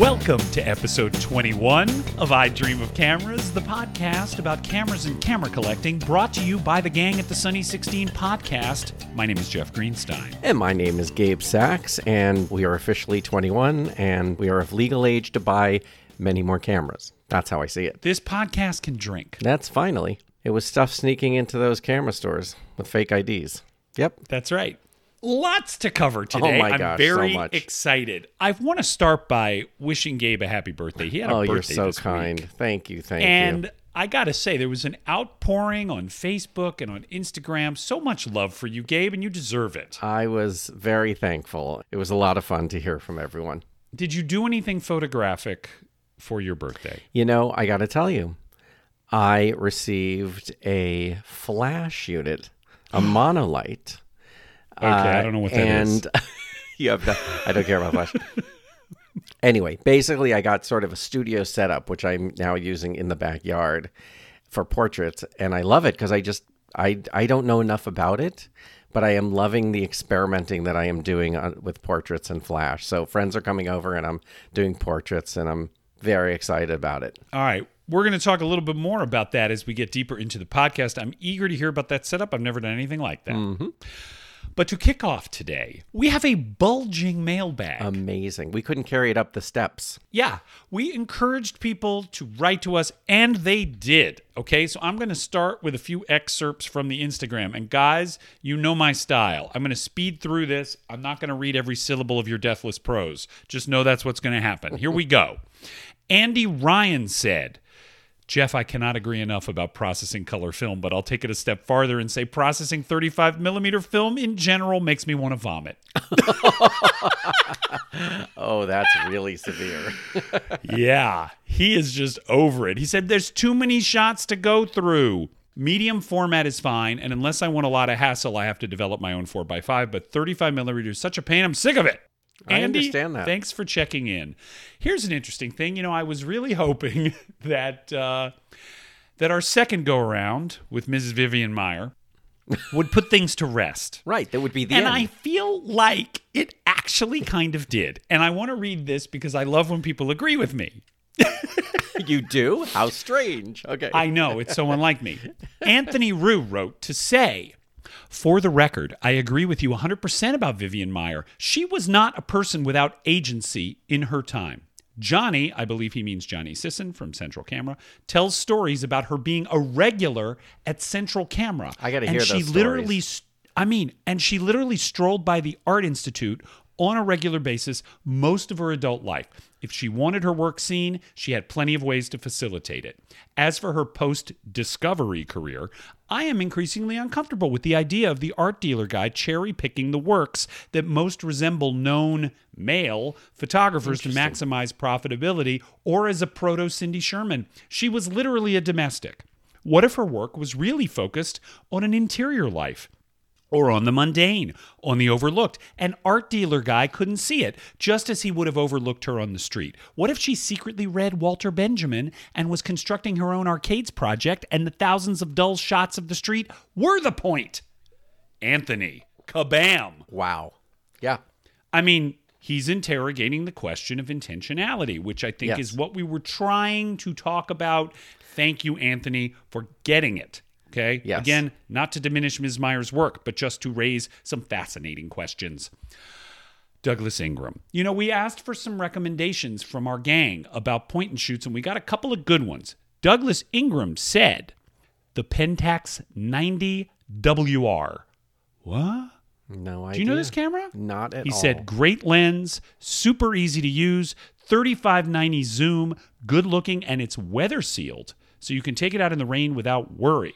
Welcome to episode 21 of I Dream of Cameras, the podcast about cameras and camera collecting, brought to you by the gang at the Sunny 16 podcast. My name is Jeff Greenstein. And my name is Gabe Sachs, and we are officially 21, and we are of legal age to buy many more cameras. That's how I see it. This podcast can drink. That's finally. It was stuff sneaking into those camera stores with fake IDs. Yep. That's right. Lots to cover oh today. Oh my I'm gosh, so very much. excited. I want to start by wishing Gabe a happy birthday. He had a birthday. Oh, you're so kind. week. Thank you. Thank And you. And I got to say, there was an outpouring on Facebook and on Instagram. So much love for you, Gabe, and you deserve it. I was very thankful. It was a lot of fun to hear from everyone. Did you do anything photographic for your birthday? You know, I got to tell you, I received a flash unit, a monolight. Okay, I uh, don't know what that is. and you have I don't care about flash. anyway, basically, I got sort of a studio setup, which I'm now using in the backyard for portraits, and I love it because I just I I don't know enough about it, but I am loving the experimenting that I am doing on, with portraits and flash. So friends are coming over, and I'm doing portraits, and I'm very excited about it. All right. We're going to talk a little bit more about that as we get deeper into the podcast. I'm eager to hear about that setup. I've never done anything like that. Mm-hmm. But to kick off today, we have a bulging mailbag. Amazing. We couldn't carry it up the steps. Yeah, we encouraged people to write to us, and they did. Okay, so I'm going to start with a few excerpts from the Instagram. And guys, you know my style. I'm going to speed through this. I'm not going to read every syllable of your deathless prose. Just know that's what's going to happen. Here we go. Andy Ryan said, Jeff, I cannot agree enough about processing color film, but I'll take it a step farther and say processing 35 millimeter film in general makes me want to vomit. Oh, that's really severe. yeah, he is just over it. He said there's too many shots to go through. Medium format is fine, and unless I want a lot of hassle, I have to develop my own 4x5. But 35 millimeter is such a pain, I'm sick of it. I Andy, understand that. Thanks for checking in. Here's an interesting thing. You know, I was really hoping that uh, that our second go around with Mrs. Vivian Maier would put things to rest. right. That would be the And end. I feel like it actually kind of did. And I want to read this because I love when people agree with me. you do? How strange. Okay. I know, it's so unlike me. Anthony Rue wrote to say, for the record, I agree with you 100% about Vivian Maier. She was not a person without agency in her time. Johnny, I believe he means Johnny Sisson from Central Camera, tells stories about her being a regular at Central Camera. I gotta and hear she those literally I mean, and she literally strolled by the Art Institute on a regular basis most of her adult life. If she wanted her work seen, she had plenty of ways to facilitate it. As for her post discovery career, I am increasingly uncomfortable with the idea of the art dealer guy cherry picking the works that most resemble known male photographers to maximize profitability or as a proto Cindy Sherman. She was literally a domestic. What if her work was really focused on an interior life? Or on the mundane, on the overlooked. An art dealer guy couldn't see it, just as he would have overlooked her on the street. What if she secretly read Walter Benjamin and was constructing her own arcades project, and the thousands of dull shots of the street were the point? Anthony, kabam. wow. Yeah. I mean, he's interrogating the question of intentionality, which I think Yes. is what we were trying to talk about. Thank you, Anthony, for getting it. Okay. Yes. Again, not to diminish Ms. Maier's work, but just to raise some fascinating questions. Douglas Ingram. You know, we asked for some recommendations from our gang about point and shoots, and we got a couple of good ones. Douglas Ingram said the Pentax 90 WR. What? No idea. Do you know this camera? Not at He all. He said, great lens, super easy to use, 3590 zoom, good looking, and it's weather sealed. So you can take it out in the rain without worrying.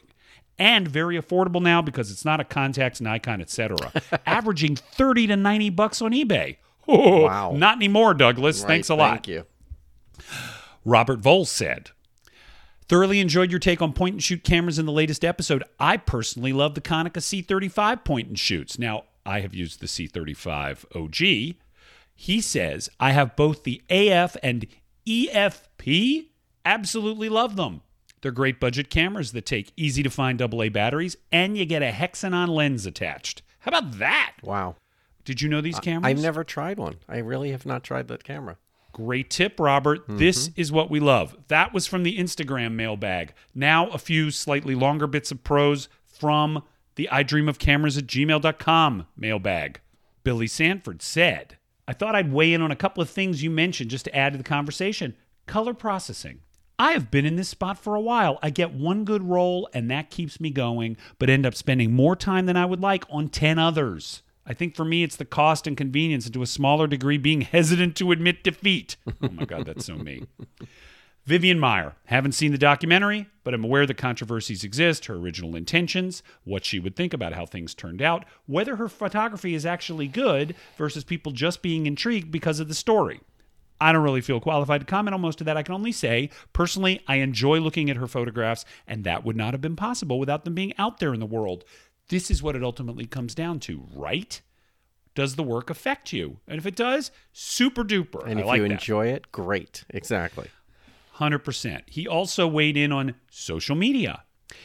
And very affordable now because it's not a Contax, Nikon, etc. Averaging 30 to 90 bucks on eBay. Oh, Wow. Not anymore, Douglas. Right, Thanks a lot. Thank you. Robert Vole said, Thoroughly enjoyed your take on point and shoot cameras in the latest episode. I personally love the Konica C35 point and shoots. Now, I have used the C35 OG. He says, I have both the AF and EFP. Absolutely love them. They're great budget cameras that take easy to find AA batteries, and you get a Hexanon lens attached. How about that? Wow. Did you know these cameras? I've never tried one. I really have not tried that camera. Great tip, Robert. Mm-hmm. This is what we love. That was from the Instagram mailbag. Now, a few slightly longer bits of prose from the I dream of cameras at gmail.com mailbag. Billy Sanford said, I thought I'd weigh in on a couple of things you mentioned just to add to the conversation. Color processing. I have been in this spot for a while. I get one good roll and that keeps me going, but end up spending more time than I would like on 10 others. I think for me, it's the cost and convenience, and to a smaller degree, being hesitant to admit defeat. Oh my God, that's so me. Vivian Maier. Haven't seen the documentary, but I'm aware the controversies exist, her original intentions, what she would think about how things turned out, whether her photography is actually good versus people just being intrigued because of the story. I don't really feel qualified to comment on most of that. I can only say, personally, I enjoy looking at her photographs, and that would not have been possible without them being out there in the world. This is what it ultimately comes down to, right? Does the work affect you? And if it does, super duper. And I if like you that. enjoy it, great. Exactly. 100%. He also weighed in on social media.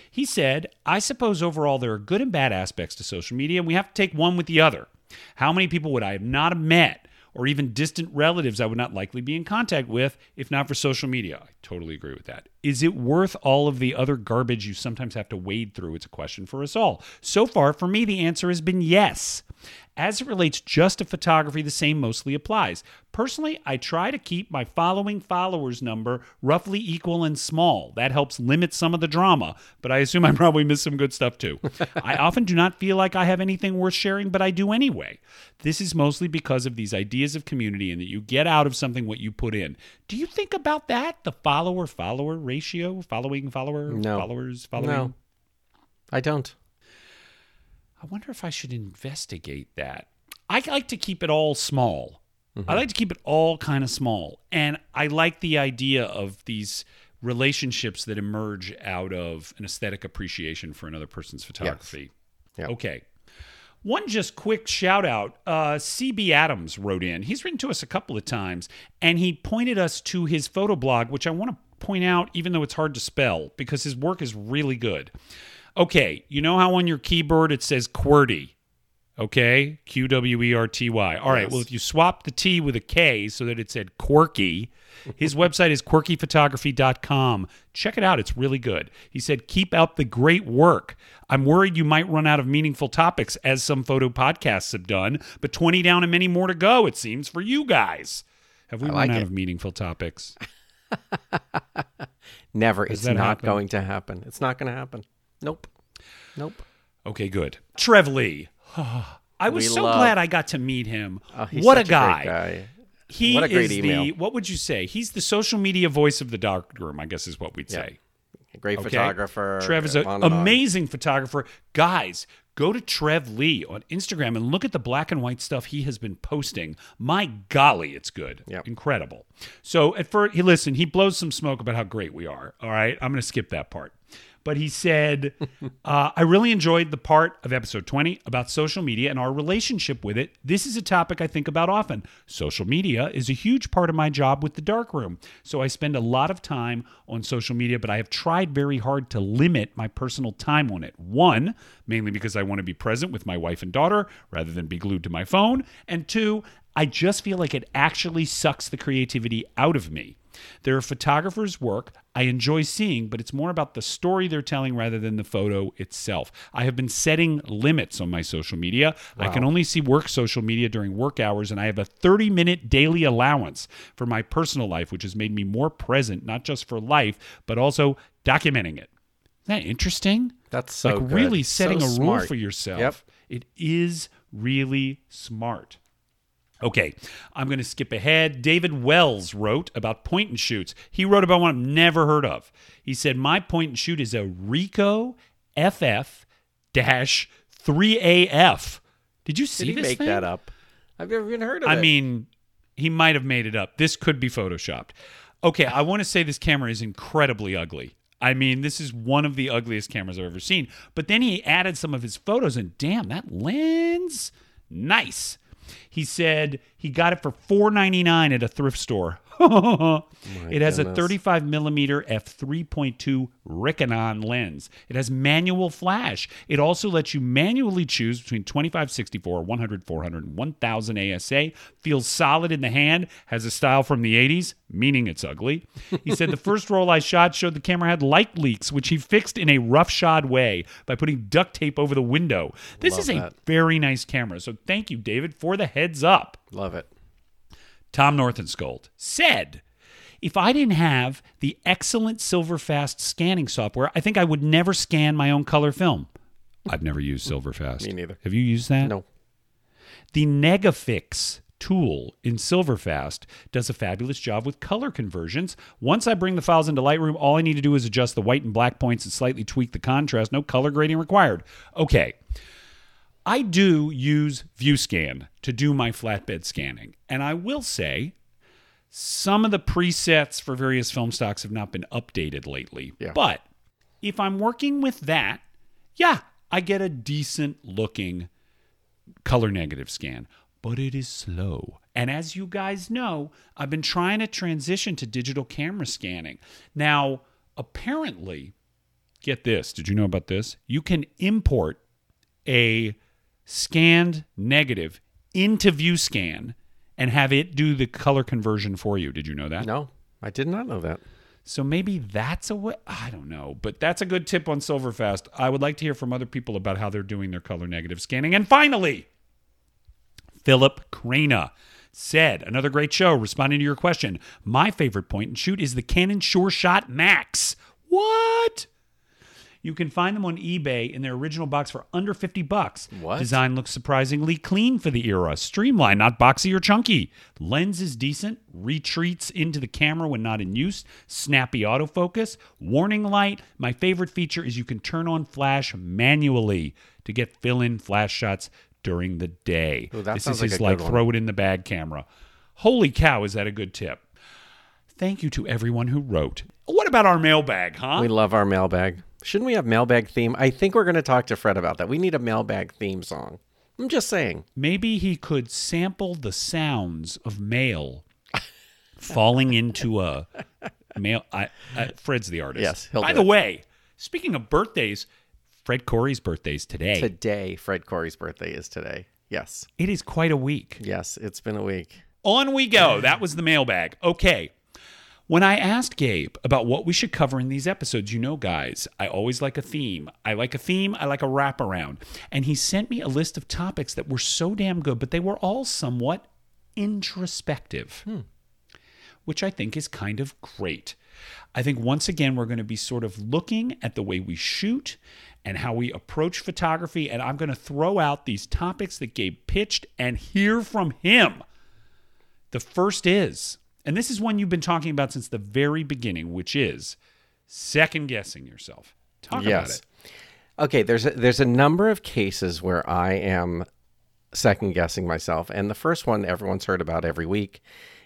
He said, I suppose overall there are good and bad aspects to social media, and we have to take one with the other. How many people would I have not have met, or even distant relatives I would not likely be in contact with if not for social media? I totally agree with that. Is it worth all of the other garbage you sometimes have to wade through? It's a question for us all. So far, for me, the answer has been yes. As it relates just to photography, the same mostly applies. Personally, I try to keep my following followers number roughly equal and small. That helps limit some of the drama, but I assume I probably miss some good stuff too. I often do not feel like I have anything worth sharing, but I do anyway. This is mostly because of these ideas of community and that you get out of something what you put in. Do you think about that? The follower follower ratio? Following follower? No. Followers following? No, I don't. I wonder if I should investigate that. I like to keep it all small. I like to keep it all kind of small. And I like the idea of these relationships that emerge out of an aesthetic appreciation for another person's photography. Yep. Okay. One just quick shout out. Uh, CB Adams wrote in. He's written to us a couple of times, and he pointed us to his photo blog, which I want to point out, even though it's hard to spell, because his work is really good. Okay, you know how on your keyboard it says QWERTY? Okay, Q W E R T Y. All right, Yes. well, if you swap the T with a K so that it said quirky, his website is quirkyphotography.com. Check it out, it's really good. He said, Keep out the great work. I'm worried you might run out of meaningful topics, as some photo podcasts have done, but 20 down and many more to go, it seems, for you guys. Have we I run like out it. of meaningful topics? Never. It's not happen? going to happen. It's not going to happen. Nope. Nope. Okay, good. Trev Lee. I was We so love- glad I got to meet him. Oh, what a guy. great guy. He What a great is the what would you say? He's the social media voice of the dark room, I guess is what we'd say. A great Okay? photographer. Trev is an on. amazing photographer. Guys, go to Trev Lee on Instagram and look at the black and white stuff he has been posting. My golly, it's good. Yep. Incredible. So at first, he listen, he blows some smoke about how great we are. All right. I'm going to skip that part. But he said, uh, I really enjoyed the part of episode 20 about social media and our relationship with it. This is a topic I think about often. Social media is a huge part of my job with the darkroom. So I spend a lot of time on social media, but I have tried very hard to limit my personal time on it. One, mainly because I want to be present with my wife and daughter rather than be glued to my phone. And two, I just feel like it actually sucks the creativity out of me. There are photographers' work I enjoy seeing, but it's more about the story they're telling rather than the photo itself. I have been setting limits on my social media. I can only see work social media during work hours, and I have a 30 minute daily allowance for my personal life, which has made me more present, not just for life, but also documenting it. Isn't that interesting? That's so like good. really So setting a rule smart. for yourself. Yep. It is really smart. Okay, I'm going to skip ahead. David Wells wrote about point and shoots. He wrote about one I've never heard of. He said, My point and shoot is a Ricoh FF 3AF. Did you see Did he this make thing? that up? I've never even heard of I it. I mean, he might have made it up. This could be photoshopped. Okay, I want to say this camera is incredibly ugly. I mean, this is one of the ugliest cameras I've ever seen. But then he added some of his photos, and damn, that lens, nice. He said he got it for $4.99 at a thrift store. it has a 35 millimeter f3.2 Rikenon lens. It has manual flash. It also lets you manually choose between 25, 64, 100, 400, and 1000 ASA. Feels solid in the hand. Has a style from the 80s, meaning it's ugly. He said the first roll I shot showed the camera had light leaks, which he fixed in a roughshod way by putting duct tape over the window. This Love is a that. very nice camera. So thank you, David, for the heads up. Love it. Tom Northenscold said, if I didn't have the excellent Silverfast scanning software, I think I would never scan my own color film. I've never used Silverfast. Me neither. Have you used that? No. The Negafix tool in Silverfast does a fabulous job with color conversions. Once I bring the files into Lightroom, all I need to do is adjust the white and black points and slightly tweak the contrast. No color grading required. Okay. I do use VueScan to do my flatbed scanning. And I will say, some of the presets for various film stocks have not been updated lately. Yeah. But if I'm working with that, yeah, I get a decent looking color negative scan, but it is slow. And as you guys know, I've been trying to transition to digital camera scanning. Now, apparently, get this. Did you know about this? You can import a scanned negative into VueScan and have it do the color conversion for you. Did you know that? No, I did not know that. So maybe that's a way. I don't know, but that's a good tip on Silverfast. I would like to hear from other people about how they're doing their color negative scanning. And finally, Philip Crana said, another great show responding to your question. My favorite point and shoot is the Canon Sure Shot Max. What? You can find them on eBay in their original box for under 50 bucks. What? Design looks surprisingly clean for the era. Streamlined, not boxy or chunky. Lens is decent. Retreats into the camera when not in use. Snappy autofocus. Warning light. My favorite feature is you can turn on flash manually to get fill-in flash shots during the day. Ooh, this is like his like one. throw it in the bag camera. Holy cow, is that a good tip? Thank you to everyone who wrote. What about our mailbag, huh? We love our mailbag. Shouldn't we have mailbag theme? I think we're going to talk to Fred about that. We need a mailbag theme song. I'm just saying. Maybe he could sample the sounds of mail falling into a mail. I, I, Fred's the artist. Yes, he'll By the it. way, speaking of birthdays, Fred Corey's birthday is today. Today, Fred Corey's birthday is today. Yes. it is quite a week. Yes, it's been a week. On we go. That was the mailbag. Okay. When I asked Gabe about what we should cover in these episodes, you know, guys, I always like a theme. I like a theme, I like a wraparound. And he sent me a list of topics that were so damn good, but they were all somewhat introspective, hmm. which I think is kind of great. I think once again, we're going to be sort of looking at the way we shoot and how we approach photography. And I'm going to throw out these topics that Gabe pitched and hear from him. The first is, and this is one you've been talking about since the very beginning, which is second guessing yourself. Talk about it. Okay, there's a, there's a number of cases where I am second guessing myself, and the first one everyone's heard about every week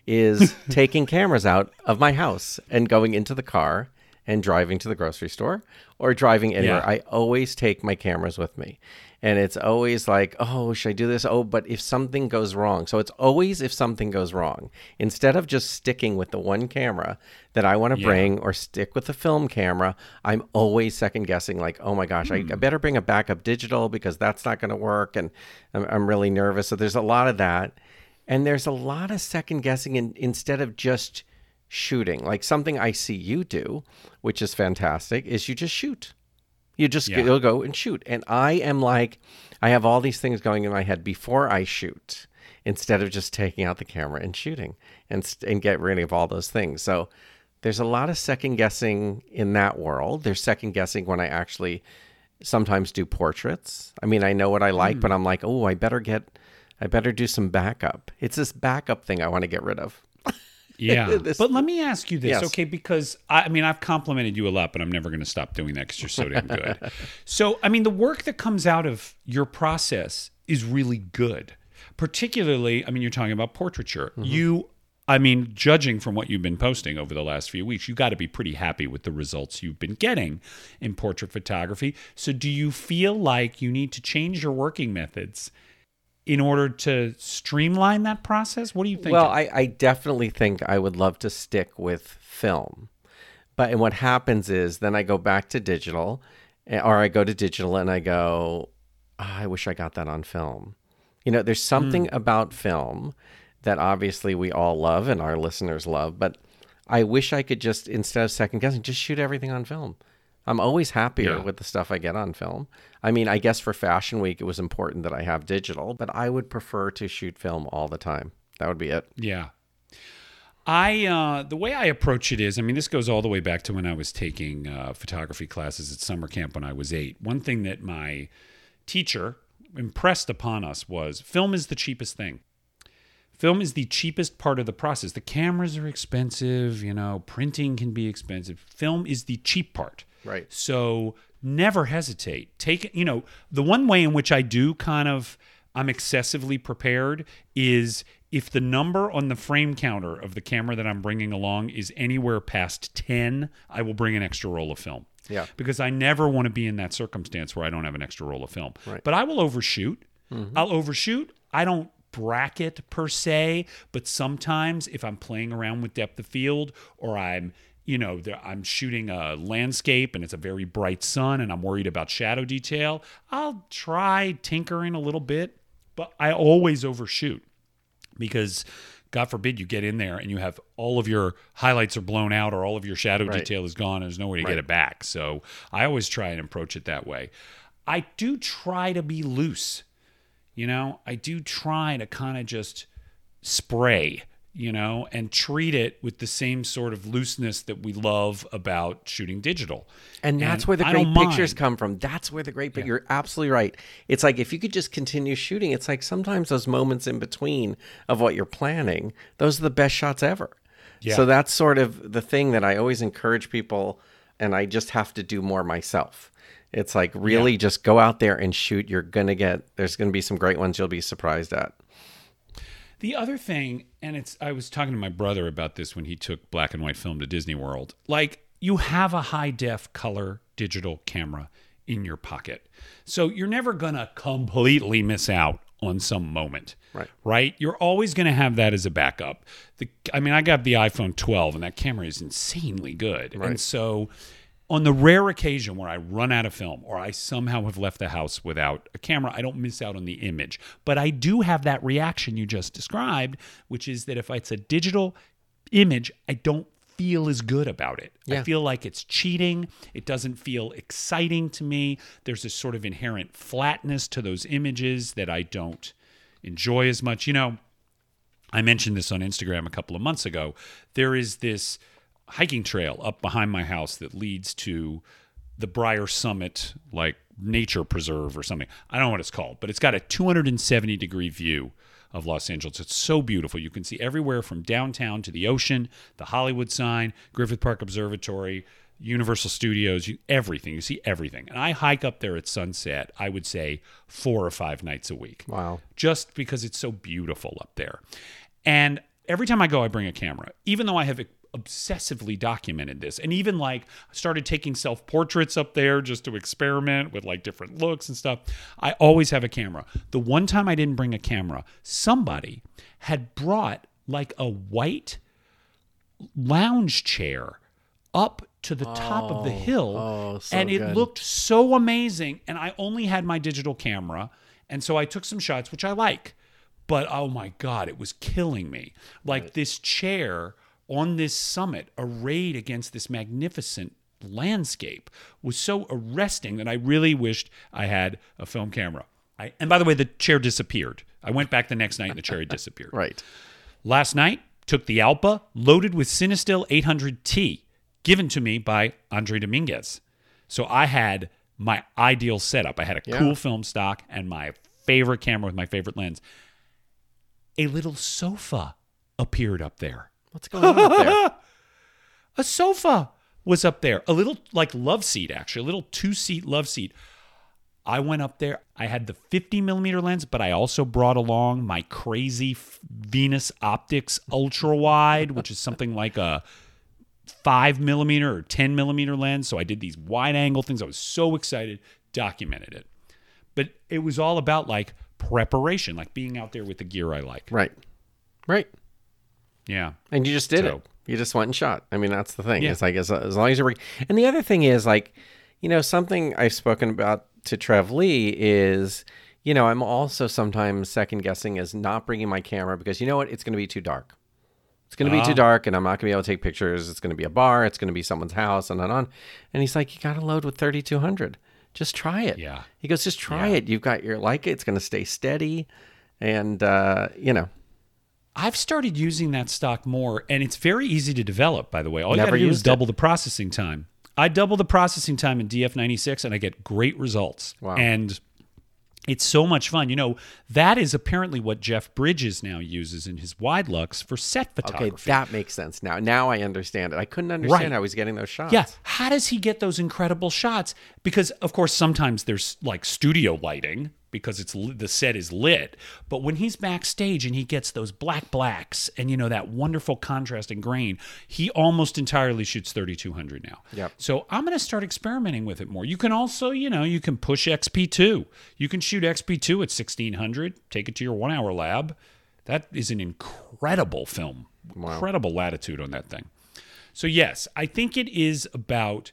is taking cameras out of my house and going into the car and driving to the grocery store or driving anywhere. Yeah. I always take my cameras with me. And it's always like, oh, should I do this? Oh, but if something goes wrong. So it's always if something goes wrong. Instead of just sticking with the one camera that I want to Yeah. bring or stick with the film camera, I'm always second guessing, like, oh my gosh, I, I hmm. better bring a backup digital because that's not going to work. And I'm, I'm really nervous. So there's a lot of that. And there's a lot of second guessing in, instead of just shooting. Like something I see you do, which is fantastic, is you just shoot. You just Yeah. you'll go and shoot. And I am like, I have all these things going in my head before I shoot, instead of just taking out the camera and shooting and and get rid of all those things. So there's a lot of second guessing in that world. There's second guessing when I actually sometimes do portraits. I mean, I know what I like, hmm. but I'm like, oh, I better get, I better do some backup. It's this backup thing I want to get rid of. Yeah. But let me ask you this, Yes. okay? Because I, I mean, I've complimented you a lot, but I'm never going to stop doing that because you're so damn good. so, I mean, the work that comes out of your process is really good. Particularly, I mean, you're talking about portraiture. Mm-hmm. You, I mean, judging from what you've been posting over the last few weeks, you got to be pretty happy with the results you've been getting in portrait photography. So, do you feel like you need to change your working methods in order to streamline that process? What do you think? Well, I, I definitely think I would love to stick with film. But and what happens is then I go back to digital, eh, or I go to digital and I go, "Ah, I wish I got that on film. You know, there's something about film that obviously we all love and our listeners love, but I wish I could just, instead of second guessing, just shoot everything on film. I'm always happier Yeah. with the stuff I get on film. I mean, I guess for Fashion Week, it was important that I have digital, but I would prefer to shoot film all the time. That would be it. Yeah. I uh, the way I approach it is, I mean, this goes all the way back to when I was taking uh, photography classes at summer camp when I was eight. One thing that my teacher impressed upon us was film is the cheapest thing. Film is the cheapest part of the process. The cameras are expensive, you know, printing can be expensive. Film is the cheap part. Right. So never hesitate. Take it, you know, the one way in which I do kind of I'm excessively prepared is if the number on the frame counter of the camera that I'm bringing along is anywhere past 10, I will bring an extra roll of film. Yeah. Because I never want to be in that circumstance where I don't have an extra roll of film. Right. But I will overshoot. Mm-hmm. I'll overshoot. I don't bracket per se, but sometimes if I'm playing around with depth of field or I'm you know, I'm shooting a landscape and it's a very bright sun and I'm worried about shadow detail. I'll try tinkering a little bit, but I always overshoot because God forbid you get in there and you have all of your highlights are blown out or all of your shadow Right. detail is gone and there's no way to Right. get it back. So I always try and approach it that way. I do try to be loose. You know, I do try to kind of just spray, you know, and treat it with the same sort of looseness that we love about shooting digital. And that's And where the great pictures mind. come from. That's where the great, but you're absolutely right. It's like if you could just continue shooting, it's like sometimes those moments in between of what you're planning, those are the best shots ever. Yeah. So that's sort of the thing that I always encourage people, and I just have to do more myself. It's like really just go out there and shoot. You're going to get, there's going to be some great ones you'll be surprised at. The other thing, and it's I was talking to my brother about this when he took black and white film to Disney World. Like you have a high def color digital camera in your pocket. So you're never going to completely miss out on some moment. Right. Right? You're always going to have that as a backup. The I mean, I got the iPhone 12 and that camera is insanely good. And so on the rare occasion where I run out of film or I somehow have left the house without a camera, I don't miss out on the image. But I do have that reaction you just described, which is that if it's a digital image, I don't feel as good about it. I feel like it's cheating. It doesn't feel exciting to me. There's this sort of inherent flatness to those images that I don't enjoy as much. You know, I mentioned this on Instagram a couple of months ago. There is this hiking trail up behind my house that leads to the Briar Summit, like nature preserve or something. I don't know what it's called, but it's got a 270 degree view of Los Angeles. It's so beautiful. You can see everywhere from downtown to the ocean, the Hollywood sign, Griffith Park Observatory, Universal Studios, you, everything. You see everything. And I hike up there at sunset, I would say four or five nights a week Wow. just because it's so beautiful up there. And every time I go, I bring a camera, even though I have obsessively documented this and even like started taking self portraits up there just to experiment with like different looks and stuff. I always have a camera. The one time I didn't bring a camera, somebody had brought like a white lounge chair up to the top of the oh, hill oh, so and it good. looked so amazing and i only had my digital camera and so i took some shots which i like but oh my god it was killing me like this chair on this summit arrayed against this magnificent landscape was so arresting that i really wished i had a film camera I, and by the way the chair disappeared i went back the next night and the chair had disappeared Right. Last night, took the Alpa loaded with Cinestill 800T, given to me by Andre Dominguez. So I had my ideal setup. I had a Yeah. cool film stock and my favorite camera with my favorite lens. A little sofa appeared up there. What's going on up there? A sofa was up there. A little like love seat, actually, a little two seat love seat. I went up there. I had the 50 millimeter lens, but I also brought along my crazy Venus Optics ultra wide, which is something like a five millimeter or 10 millimeter lens. So I did these wide angle things. I was so excited, documented it. But it was all about like preparation, like being out there with the gear I like. Right. Right. Yeah. And you just did So- it. You just went and shot. I mean, that's the thing. Yeah. It's like as, as long as you're. And the other thing is like, you know, something I've spoken about to Trev Lee is, you know, I'm also sometimes second guessing is not bringing my camera because you know what? It's going to be too dark. It's going to be Ah. too dark, and I'm not going to be able to take pictures. It's going to be a bar. It's going to be someone's house, and on and on. And he's like, "You got to load with 3200. Just try it." Yeah. He goes, "Just try Yeah. it. You've got your like it. It's going to stay steady, and uh, you know, I've started using that stock more, and it's very easy to develop, by the way. All you Never got to do is used it. double the processing time. I double the processing time in DF96, and I get great results. Wow. And it's so much fun. You know, that is apparently what Jeff Bridges now uses in his Widelux for set photography. okay, that makes sense now. Now I understand it. I couldn't understand Right. how he's getting those shots. Yeah. How does he get those incredible shots? Because of course sometimes there's like studio lighting because it's the set is lit, but when he's backstage and he gets those black blacks and you know that wonderful contrast and grain, he almost entirely shoots 3200 now. Yep. So I'm going to start experimenting with it more. You can also, you know, you can push XP2. You can shoot XP2 at 1600, take it to your 1-hour lab. That is an incredible film. Incredible latitude on that thing. So yes, I think it is about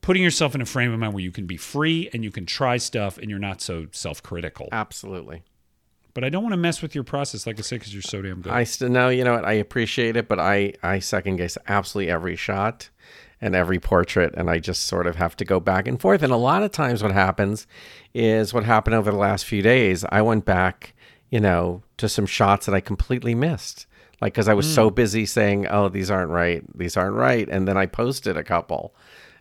putting yourself in a frame of mind where you can be free and you can try stuff and you're not so self-critical. absolutely. But I don't want to mess with your process, like I said, because you're so damn good. I still know, you know what? I appreciate it, but I I second guess absolutely every shot and every portrait, and I just sort of have to go back and forth. And a lot of times, what happens is what happened over the last few days. I went back, you know, to some shots that I completely missed, like because I was so mm. busy saying, "Oh, these aren't right, these aren't right," and then I posted a couple,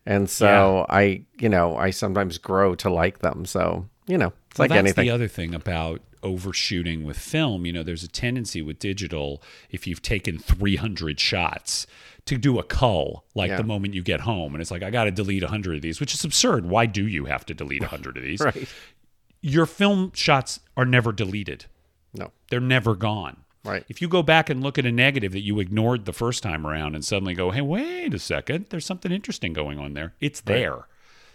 and so I, you know, I sometimes grow to like them. So you know, it's Well, like that's anything. the other thing about overshooting with film. You know, there's a tendency with digital, if you've taken 300 shots, to do a cull like Yeah. the moment you get home. And it's like, I got to delete 100 of these, which is absurd. Why do you have to delete 100 of these? right? Your film shots are never deleted. No, they're never gone. Right. If you go back and look at a negative that you ignored the first time around and suddenly go, hey, wait a second, there's something interesting going on there, it's there.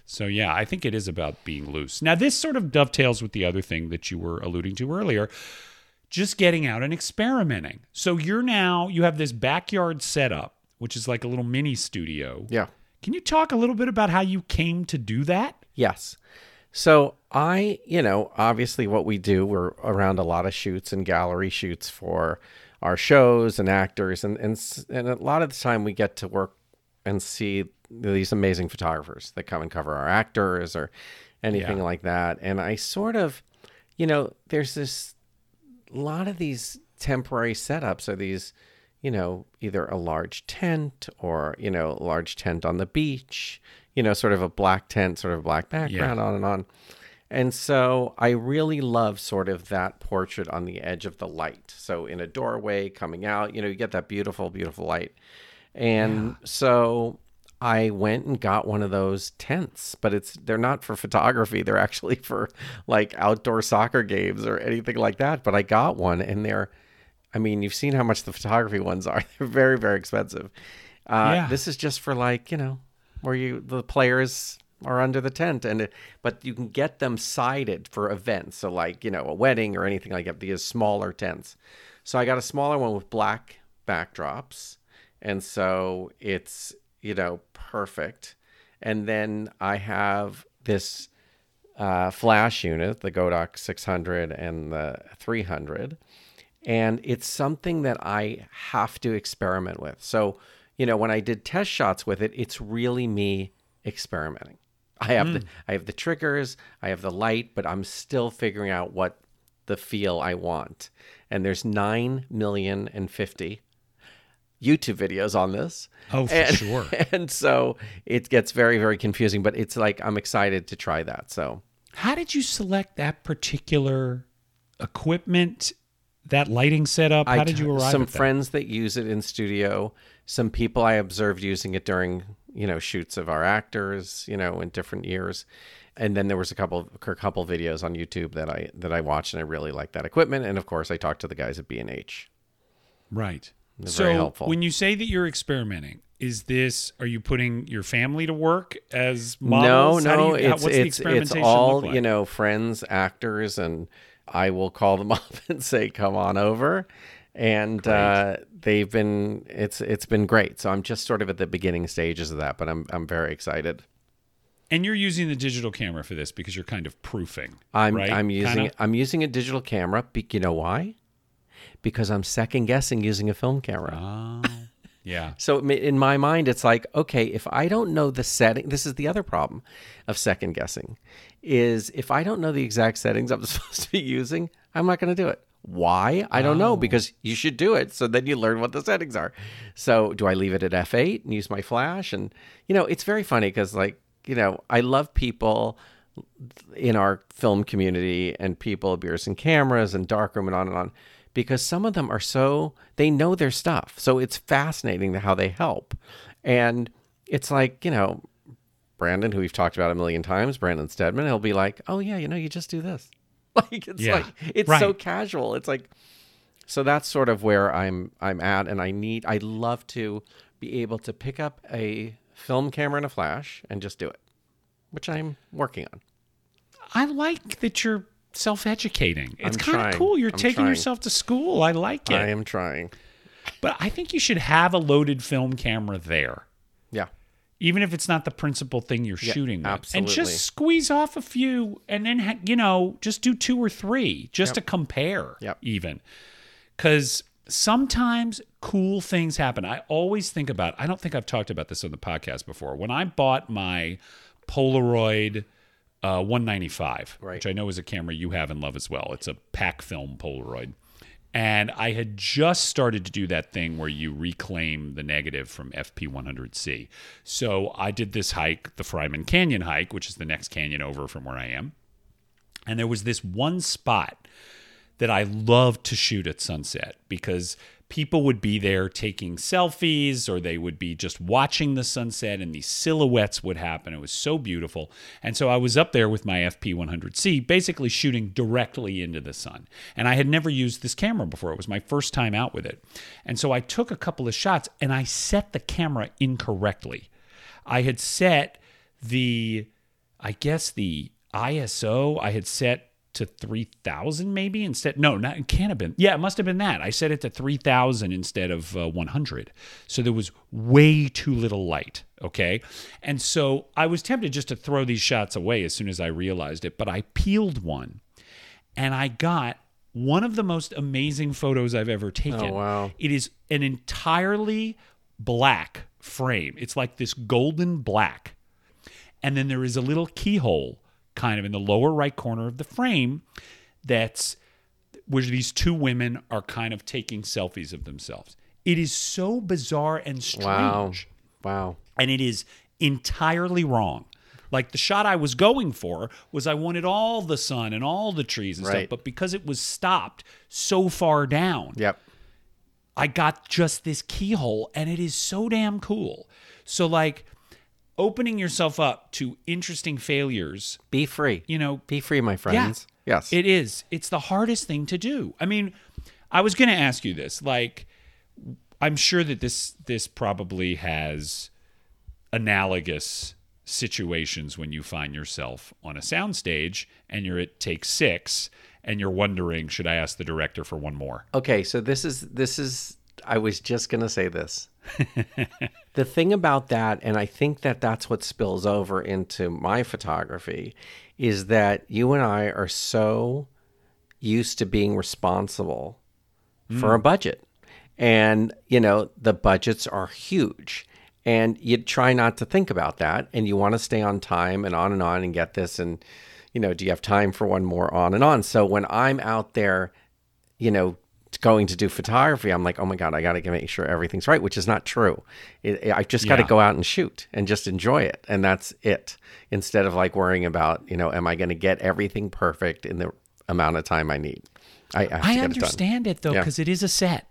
So, yeah, I think it is about being loose. Now, this sort of dovetails with the other thing that you were alluding to earlier just getting out and experimenting. So, you're now, you have this backyard setup, which is like a little mini studio. yeah. Can you talk a little bit about how you came to do that? Yes. So I, you know, obviously what we do, we're around a lot of shoots and gallery shoots for our shows and actors, and and and a lot of the time we get to work and see these amazing photographers that come and cover our actors or anything Yeah. like that. And I sort of, you know, there's this a lot of these temporary setups are these you know either a large tent or you know a large tent on the beach you know sort of a black tent sort of black background on and on and so i really love sort of that portrait on the edge of the light so in a doorway coming out you know you get that beautiful beautiful light and so I went and got one of those tents, but it's they're not for photography. They're actually for like outdoor soccer games or anything like that. But I got one and they're I mean, you've seen how much the photography ones are. They're very, very expensive. Uh, Yeah. This is just for like, you know, where you the players are under the tent and it, but you can get them sided for events. So like, you know, a wedding or anything like that, these smaller tents. So I got a smaller one with black backdrops. And so it's, you know, perfect. And then I have this uh, flash unit, the Godox 600 and the 300. And it's something that I have to experiment with. So, you know, when I did test shots with it, it's really me experimenting. I have the hmm. I have the triggers, I have the light, but I'm still figuring out what the feel I want. And there's nine million and fifty YouTube videos on this. Oh, for and, sure. And so it gets very, very confusing, but it's like I'm excited to try that. So How did you select that particular equipment, that lighting setup? How I did you arrive Some at that? friends that use it in studio, some people I observed using it during, you know, shoots of our actors, you know, in different years. And then there was a couple a couple videos on YouTube that I that I watched and I really liked that equipment. And of course I talked to the guys at B and H. Right. They're so very helpful. when you say that you're experimenting, is this are you putting your family to work as models? No, How no, you- how- it's the it's it's all like? you know, friends, actors, and I will call them up and say, "Come on over," and uh, they've been it's it's been great. So I'm just sort of at the beginning stages of that, but I'm I'm very excited. And you're using the digital camera for this because you're kind of proofing. I'm right? I'm using Kinda? I'm using a digital camera. Be, you know why? Because I'm second guessing using a film camera. Oh, yeah. So in my mind, it's like, okay, if I don't know the setting, this is the other problem of second guessing, is if I don't know the exact settings I'm supposed to be using, I'm not going to do it. Why? I don't know oh. because you should do it. So then you learn what the settings are. So do I leave it at F8 and use my flash? And, you know, it's very funny because, like, you know, I love people in our film community and people at Beers and Cameras and Darkroom and on and on because some of them are so they know their stuff. So it's fascinating how they help. And it's like, you know, Brandon, who we've talked about a million times, Brandon Stedman, he'll be like, "Oh yeah, you know, you just do this." Like it's Yeah, like it's so casual. It's like so that's sort of where I'm I'm at and I need I love to be able to pick up a film camera and a flash and just do it, which I'm working on. I like that you're self-educating. It's kind of cool. You're I'm taking trying. yourself to school. I like it. I am trying. But I think you should have a loaded film camera there. Yeah. even if it's not the principal thing you're shooting with. And just squeeze off a few and then, ha- you know, just do two or three just to compare, Yep. even. Because sometimes cool things happen. I always think about, I don't think I've talked about this on the podcast before. When I bought my Polaroid uh, 195, Right. which I know is a camera you have and love as well, it's a pack film Polaroid. And I had just started to do that thing where you reclaim the negative from FP100C. So I did this hike, the Fryman Canyon hike, which is the next canyon over from where I am. And there was this one spot that I loved to shoot at sunset because people would be there taking selfies or they would be just watching the sunset and these silhouettes would happen. It was so beautiful. And so I was up there with my FP100C, basically shooting directly into the sun. And I had never used this camera before. It was my first time out with it. And so I took a couple of shots and I set the camera incorrectly. I had set the, I guess the ISO, I had set to 3000 maybe instead no not it can't have been yeah it must have been that. I set it to 3000 instead of uh, 100 so there was way too little light okay? And so i was tempted just to throw these shots away as soon as i realized it but i peeled one and i got one of the most amazing photos i've ever taken. Oh, wow. it is an entirely black frame. It's like this golden black. And then there is a little keyhole kind of in the lower right corner of the frame that's where these two women are kind of taking selfies of themselves. It is so bizarre and strange. Wow. Wow. And it is entirely wrong. Like the shot I was going for was I wanted all the sun and all the trees and stuff, but because it was stopped so far down, Yep. I got just this keyhole and it is so damn cool. So like opening yourself up to interesting failures, Be free. you know, Be free, my friends. Yes. it is. It's the hardest thing to do. I mean, I was going to ask you this. Like, I'm sure that this this probably has analogous situations when you find yourself on a soundstage and you're at take six and you're wondering, should I ask the director for one more? Okay, so this is this is I was just going to say this. the thing about that and I think that that's what spills over into my photography is that you and I are so used to being responsible for hmm. a budget. And, you know, the budgets are huge. And you try not to think about that and you want to stay on time and on and on and get this and you know, do you have time for one more on and on? So when I'm out there, you know, going to do photography, I'm like, oh my god, I got to make sure everything's right, which is not true. It, I just got to Yeah. go out and shoot and just enjoy it, and that's it. Instead of like worrying about, you know, am I going to get everything perfect in the amount of time I need? I, I, get it understand it, though, Yeah. because it is a set.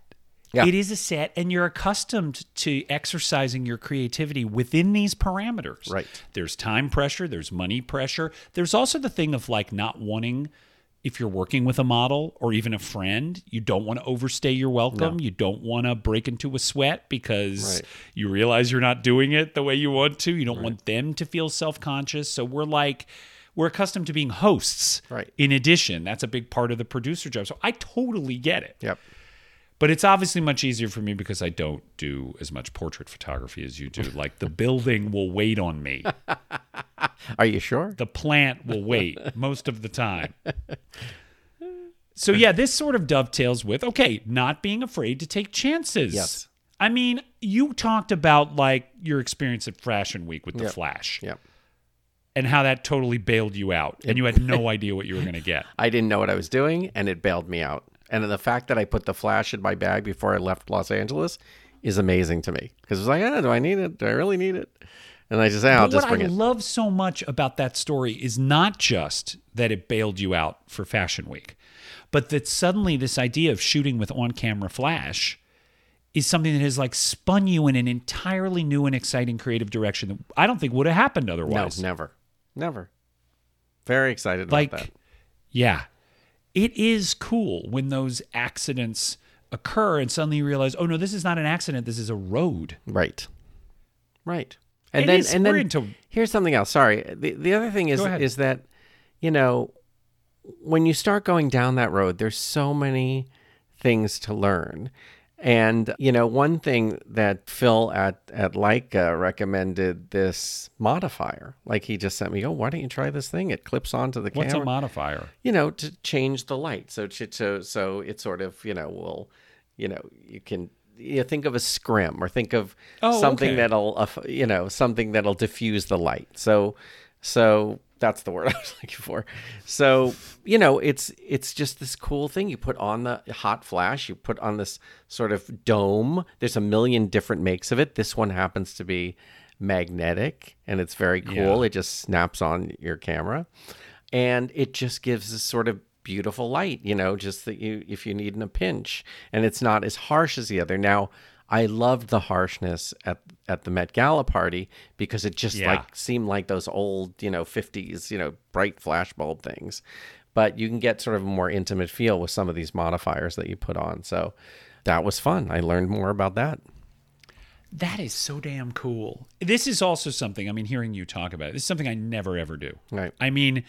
Yeah. It is a set, and you're accustomed to exercising your creativity within these parameters. Right. There's time pressure, there's money pressure. There's also the thing of like not wanting, if you're working with a model or even a friend, you don't want to overstay your welcome. You don't want to break into a sweat because Right. you realize you're not doing it the way you want to. You don't want them to feel self conscious. So we're like, we're accustomed to being hosts. Right. In addition, that's a big part of the producer job. So I totally get it. Yep. But it's obviously much easier for me because I don't do as much portrait photography as you do. Like the building will wait on me. Are you sure? The plant will wait most of the time. So yeah, this sort of dovetails with okay, not being afraid to take chances. Yes. I mean, you talked about like your experience at Fashion Week with the Yep. Flash Yep. and how that totally bailed you out and you had no idea what you were going to get. I didn't know what I was doing, and it bailed me out. And the fact that I put the flash in my bag before I left Los Angeles is amazing to me because it was like, ah, do I need it? Do I really need it? And I just say, I'll But just what I bring it. love so much about that story is not just that it bailed you out for Fashion Week, but that suddenly this idea of shooting with on-camera flash is something that has like spun you in an entirely new and exciting creative direction that I don't think would have happened otherwise. No, never, never. Very excited like, about that. yeah, it is cool when those accidents occur and suddenly you realize, oh no, this is not an accident. This is a road. Right, right. And It then, is- and then into- here's something else. Sorry. The the other thing is is that you know when you start going down that road, there's so many things to learn. And you know, one thing that Phil at at Leica recommended this modifier. Like he just sent me, "Oh, why don't you try this thing? It clips onto the What's camera." What's a modifier? you know, to change the light. So to, so so it sort of you know will, you know, you can you think of a scrim or think of Oh, something okay. that'll uh, you know something that'll diffuse the light. So so that's the word I was looking for. So you know, it's it's just this cool thing you put on the hot flash. You put on this sort of dome. There's a million different makes of it. This one happens to be magnetic, and it's very cool. Yeah. It just snaps on your camera and it just gives this sort of beautiful light you know just that you if you need in a pinch and it's not as harsh as the other now i loved the harshness at at the met gala party because it just Yeah. like seemed like those old you know 50s you know bright flashbulb things but you can get sort of a more intimate feel with some of these modifiers that you put on so that was fun i learned more about that That is so damn cool. This is also something, I mean, hearing you talk about it, this is something I never ever do. Right. I mean,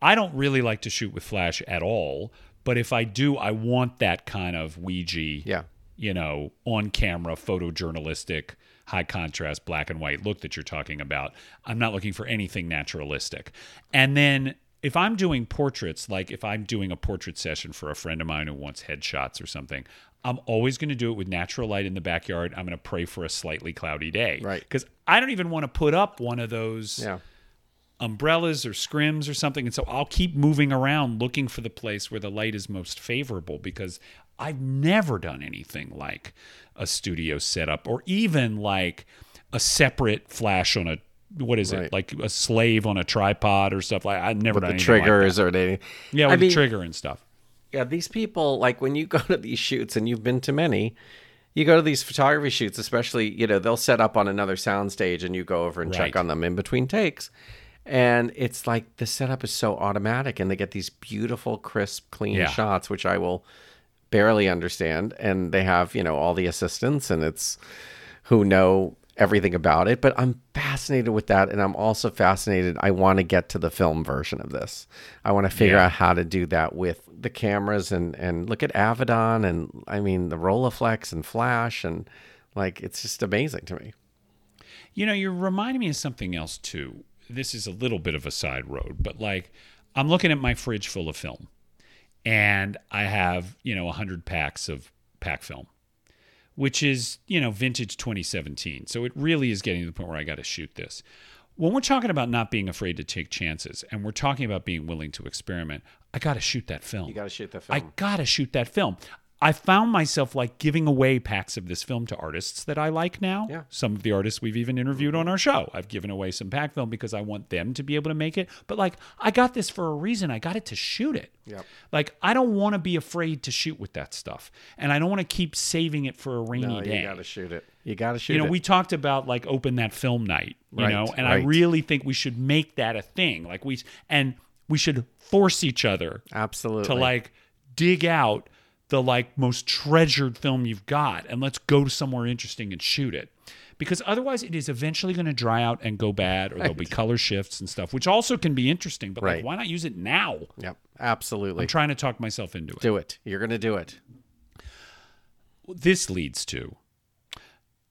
I don't really like to shoot with flash at all, but if I do, I want that kind of Weegee, yeah you know, on camera, photojournalistic, high contrast, black and white look that you're talking about. I'm not looking for anything naturalistic. And then if I'm doing portraits, like if I'm doing a portrait session for a friend of mine who wants headshots or something, I'm always going to do it with natural light in the backyard. I'm going to pray for a slightly cloudy day. Right. Because I don't even want to put up one of those yeah umbrellas or scrims or something. And so I'll keep moving around looking for the place where the light is most favorable because I've never done anything like a studio setup or even like a separate flash on a what is Right. it like a slave on a tripod or stuff like I've never with done the anything like triggers that. or anything yeah I with mean, the trigger and stuff Yeah, these people, like when you go to these shoots, and you've been to many, you go to these photography shoots, especially, you know, they'll set up on another soundstage and you go over and check on them in between takes. And it's like the setup is so automatic and they get these beautiful, crisp, clean Yeah. shots, which I will barely understand. And they have, you know, all the assistants and it's who know everything about it. But I'm fascinated with that. And I'm also fascinated. I want to get to the film version of this. I want to figure Yeah. out how to do that with the cameras and, and look at Avedon and I mean the Rolleiflex and Flash and like it's just amazing to me. You know, you're reminding me of something else too. This is a little bit of a side road, but like I'm looking at my fridge full of film and I have, you know, 100 packs of pack film, which is, you know, vintage 2017. So it really is getting to the point where I got to shoot this. When we're talking about not being afraid to take chances and we're talking about being willing to experiment, I got to shoot that film. You got to shoot the film. I gotta shoot that film. I found myself like giving away packs of this film to artists that I like now. Yeah. Some of the artists we've even interviewed on our show. I've given away some pack film because I want them to be able to make it. But like, I got this for a reason. I got it to shoot it. Yep. Like, I don't want to be afraid to shoot with that stuff. And I don't want to keep saving it for a rainy no, day you got to shoot it. You got to shoot it. you know, it. we talked about like open that film night, you Right, know, and I really think we should make that a thing. Like we and we should force each other Absolutely. to like dig out the like most treasured film you've got and let's go to somewhere interesting and shoot it. Because otherwise it is eventually going to dry out and go bad or there'll be color shifts and stuff, which also can be interesting, but Right. like why not use it now? Yep. Absolutely. I'm trying to talk myself into it. do it. You're going to do it. this leads to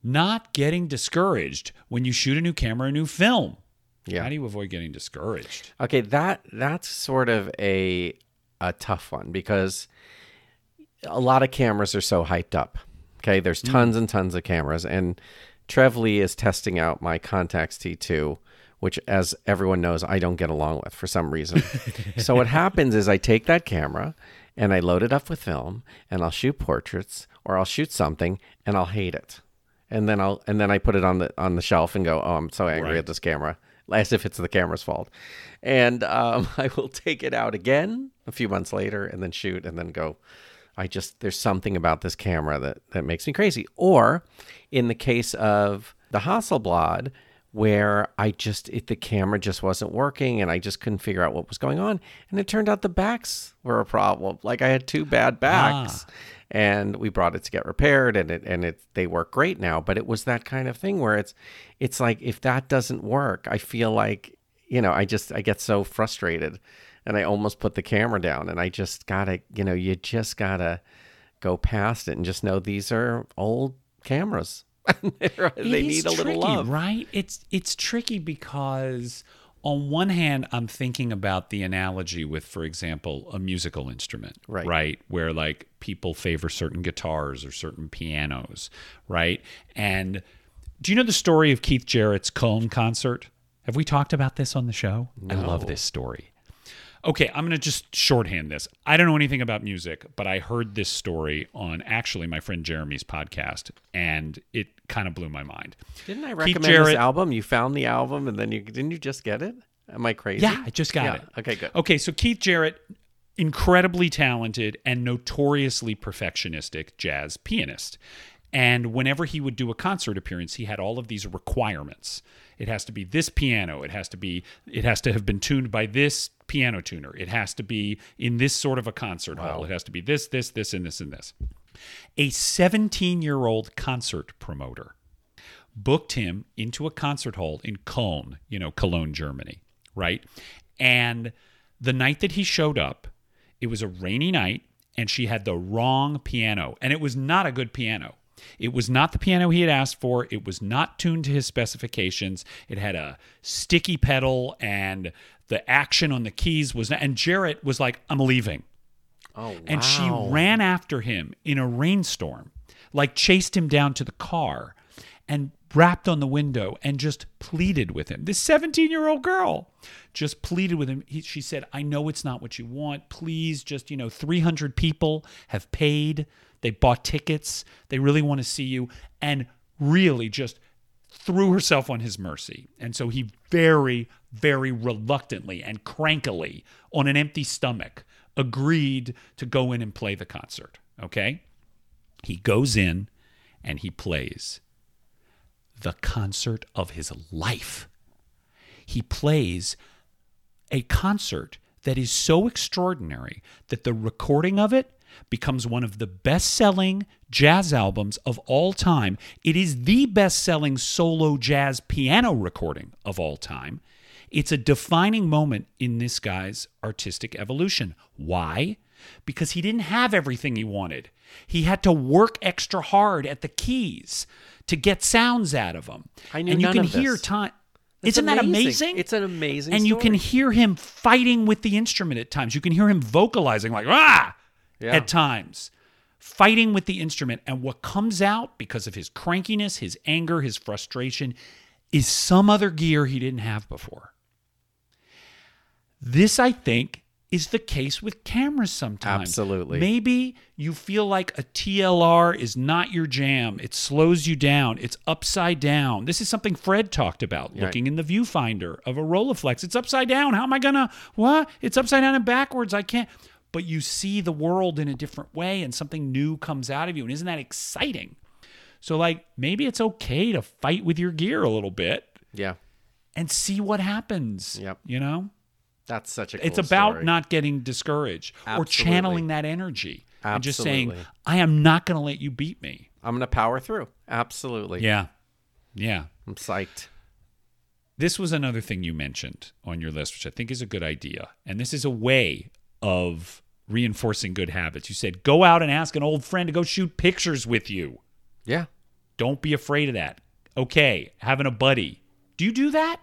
not getting discouraged when you shoot a new camera, a new film. Yeah. How do you avoid getting discouraged? Okay, that that's sort of a a tough one because a lot of cameras are so hyped up. Okay, there's tons and tons of cameras, and Trev Lee is testing out my Contax T2, which, as everyone knows, I don't get along with for some reason. so what happens is I take that camera and I load it up with film, and I'll shoot portraits or I'll shoot something, and I'll hate it, and then I'll and then I put it on the on the shelf and go, oh, I'm so angry Right. at this camera as if it's the camera's fault. And um, I will take it out again a few months later and then shoot and then go, I just, there's something about this camera that, that makes me crazy. Or in the case of the Hasselblad, where I just, it, the camera just wasn't working and I just couldn't figure out what was going on. And it turned out the backs were a problem. Like I had two bad backs. Ah. And we brought it to get repaired, and it and it they work great now. But it was that kind of thing where it's, it's like if that doesn't work, I feel like you know I just I get so frustrated, and I almost put the camera down. And I just gotta you know you just gotta go past it and just know these are old cameras. They need a little love. right? It's it's tricky because on one hand, I'm thinking about the analogy with, for example, a musical instrument, Right. Right, where like people favor certain guitars or certain pianos, right? And do you know the story of Keith Jarrett's Köln concert? Have we talked about this on the show? I love this story. Okay, I'm going to just shorthand this. I don't know anything about music, but I heard this story on actually my friend Jeremy's podcast, and it kind of blew my mind. Didn't I recommend Jarrett- this album? You found the album, and then you didn't you just get it? Am I crazy? Yeah, I just got Yeah. it. Okay, good. Okay, so Keith Jarrett, incredibly talented and notoriously perfectionistic jazz pianist. And whenever he would do a concert appearance, he had all of these requirements. It has to be this piano. It has to be. It has to have been tuned by this piano tuner. It has to be in this sort of a concert hall. It has to be this, this, this, and this, and this. A 17 year old concert promoter booked him into a concert hall in Cologne, you know, Cologne, Germany, right? And the night that he showed up, it was a rainy night and she had the wrong piano. And it was not a good piano. It was not the piano he had asked for. It was not tuned to his specifications. It had a sticky pedal and the action on the keys was not. And Jarrett was like, I'm leaving. Oh, wow. And she ran after him in a rainstorm, like chased him down to the car and rapped on the window and just pleaded with him. This 17 year old girl just pleaded with him. He, she said, I know it's not what you want. Please, just, you know, 300 people have paid. They bought tickets. They really want to see you. And really just threw herself on his mercy. And so he very, very reluctantly and crankily, on an empty stomach, agreed to go in and play the concert. Okay? He goes in and he plays the concert of his life. He plays a concert that is so extraordinary that the recording of it becomes one of the best selling jazz albums of all time. It is the best selling solo jazz piano recording of all time. It's a defining moment in this guy's artistic evolution. Why? Because he didn't have everything he wanted. He had to work extra hard at the keys to get sounds out of them. I knew and you none can of hear this. time. Isn't that amazing. amazing? It's an amazing And you can hear him fighting with the instrument at times. You can hear him vocalizing like ah Yeah. at times, fighting with the instrument. And what comes out because of his crankiness, his anger, his frustration, is some other gear he didn't have before. This, I think, is the case with cameras sometimes. Absolutely. Maybe you feel like a TLR is not your jam. It slows you down. It's upside down. This is something Fred talked about looking in the viewfinder of a Rolleiflex. It's upside down. How am I going to, what? It's upside down and backwards. I can't. But you see the world in a different way and something new comes out of you. And isn't that exciting? So, like, maybe it's okay to fight with your gear a little bit Yeah. and see what happens. Yep. You know? That's such a cool it's about story. not getting discouraged or channeling that energy. and just saying, I am not going to let you beat me. I'm gonna power through. Absolutely. Yeah. Yeah. I'm psyched. This was another thing you mentioned on your list, which I think is a good idea. And this is a way of reinforcing good habits. You said, go out and ask an old friend to go shoot pictures with you. Yeah. Don't be afraid of that. Okay, having a buddy. Do you do that?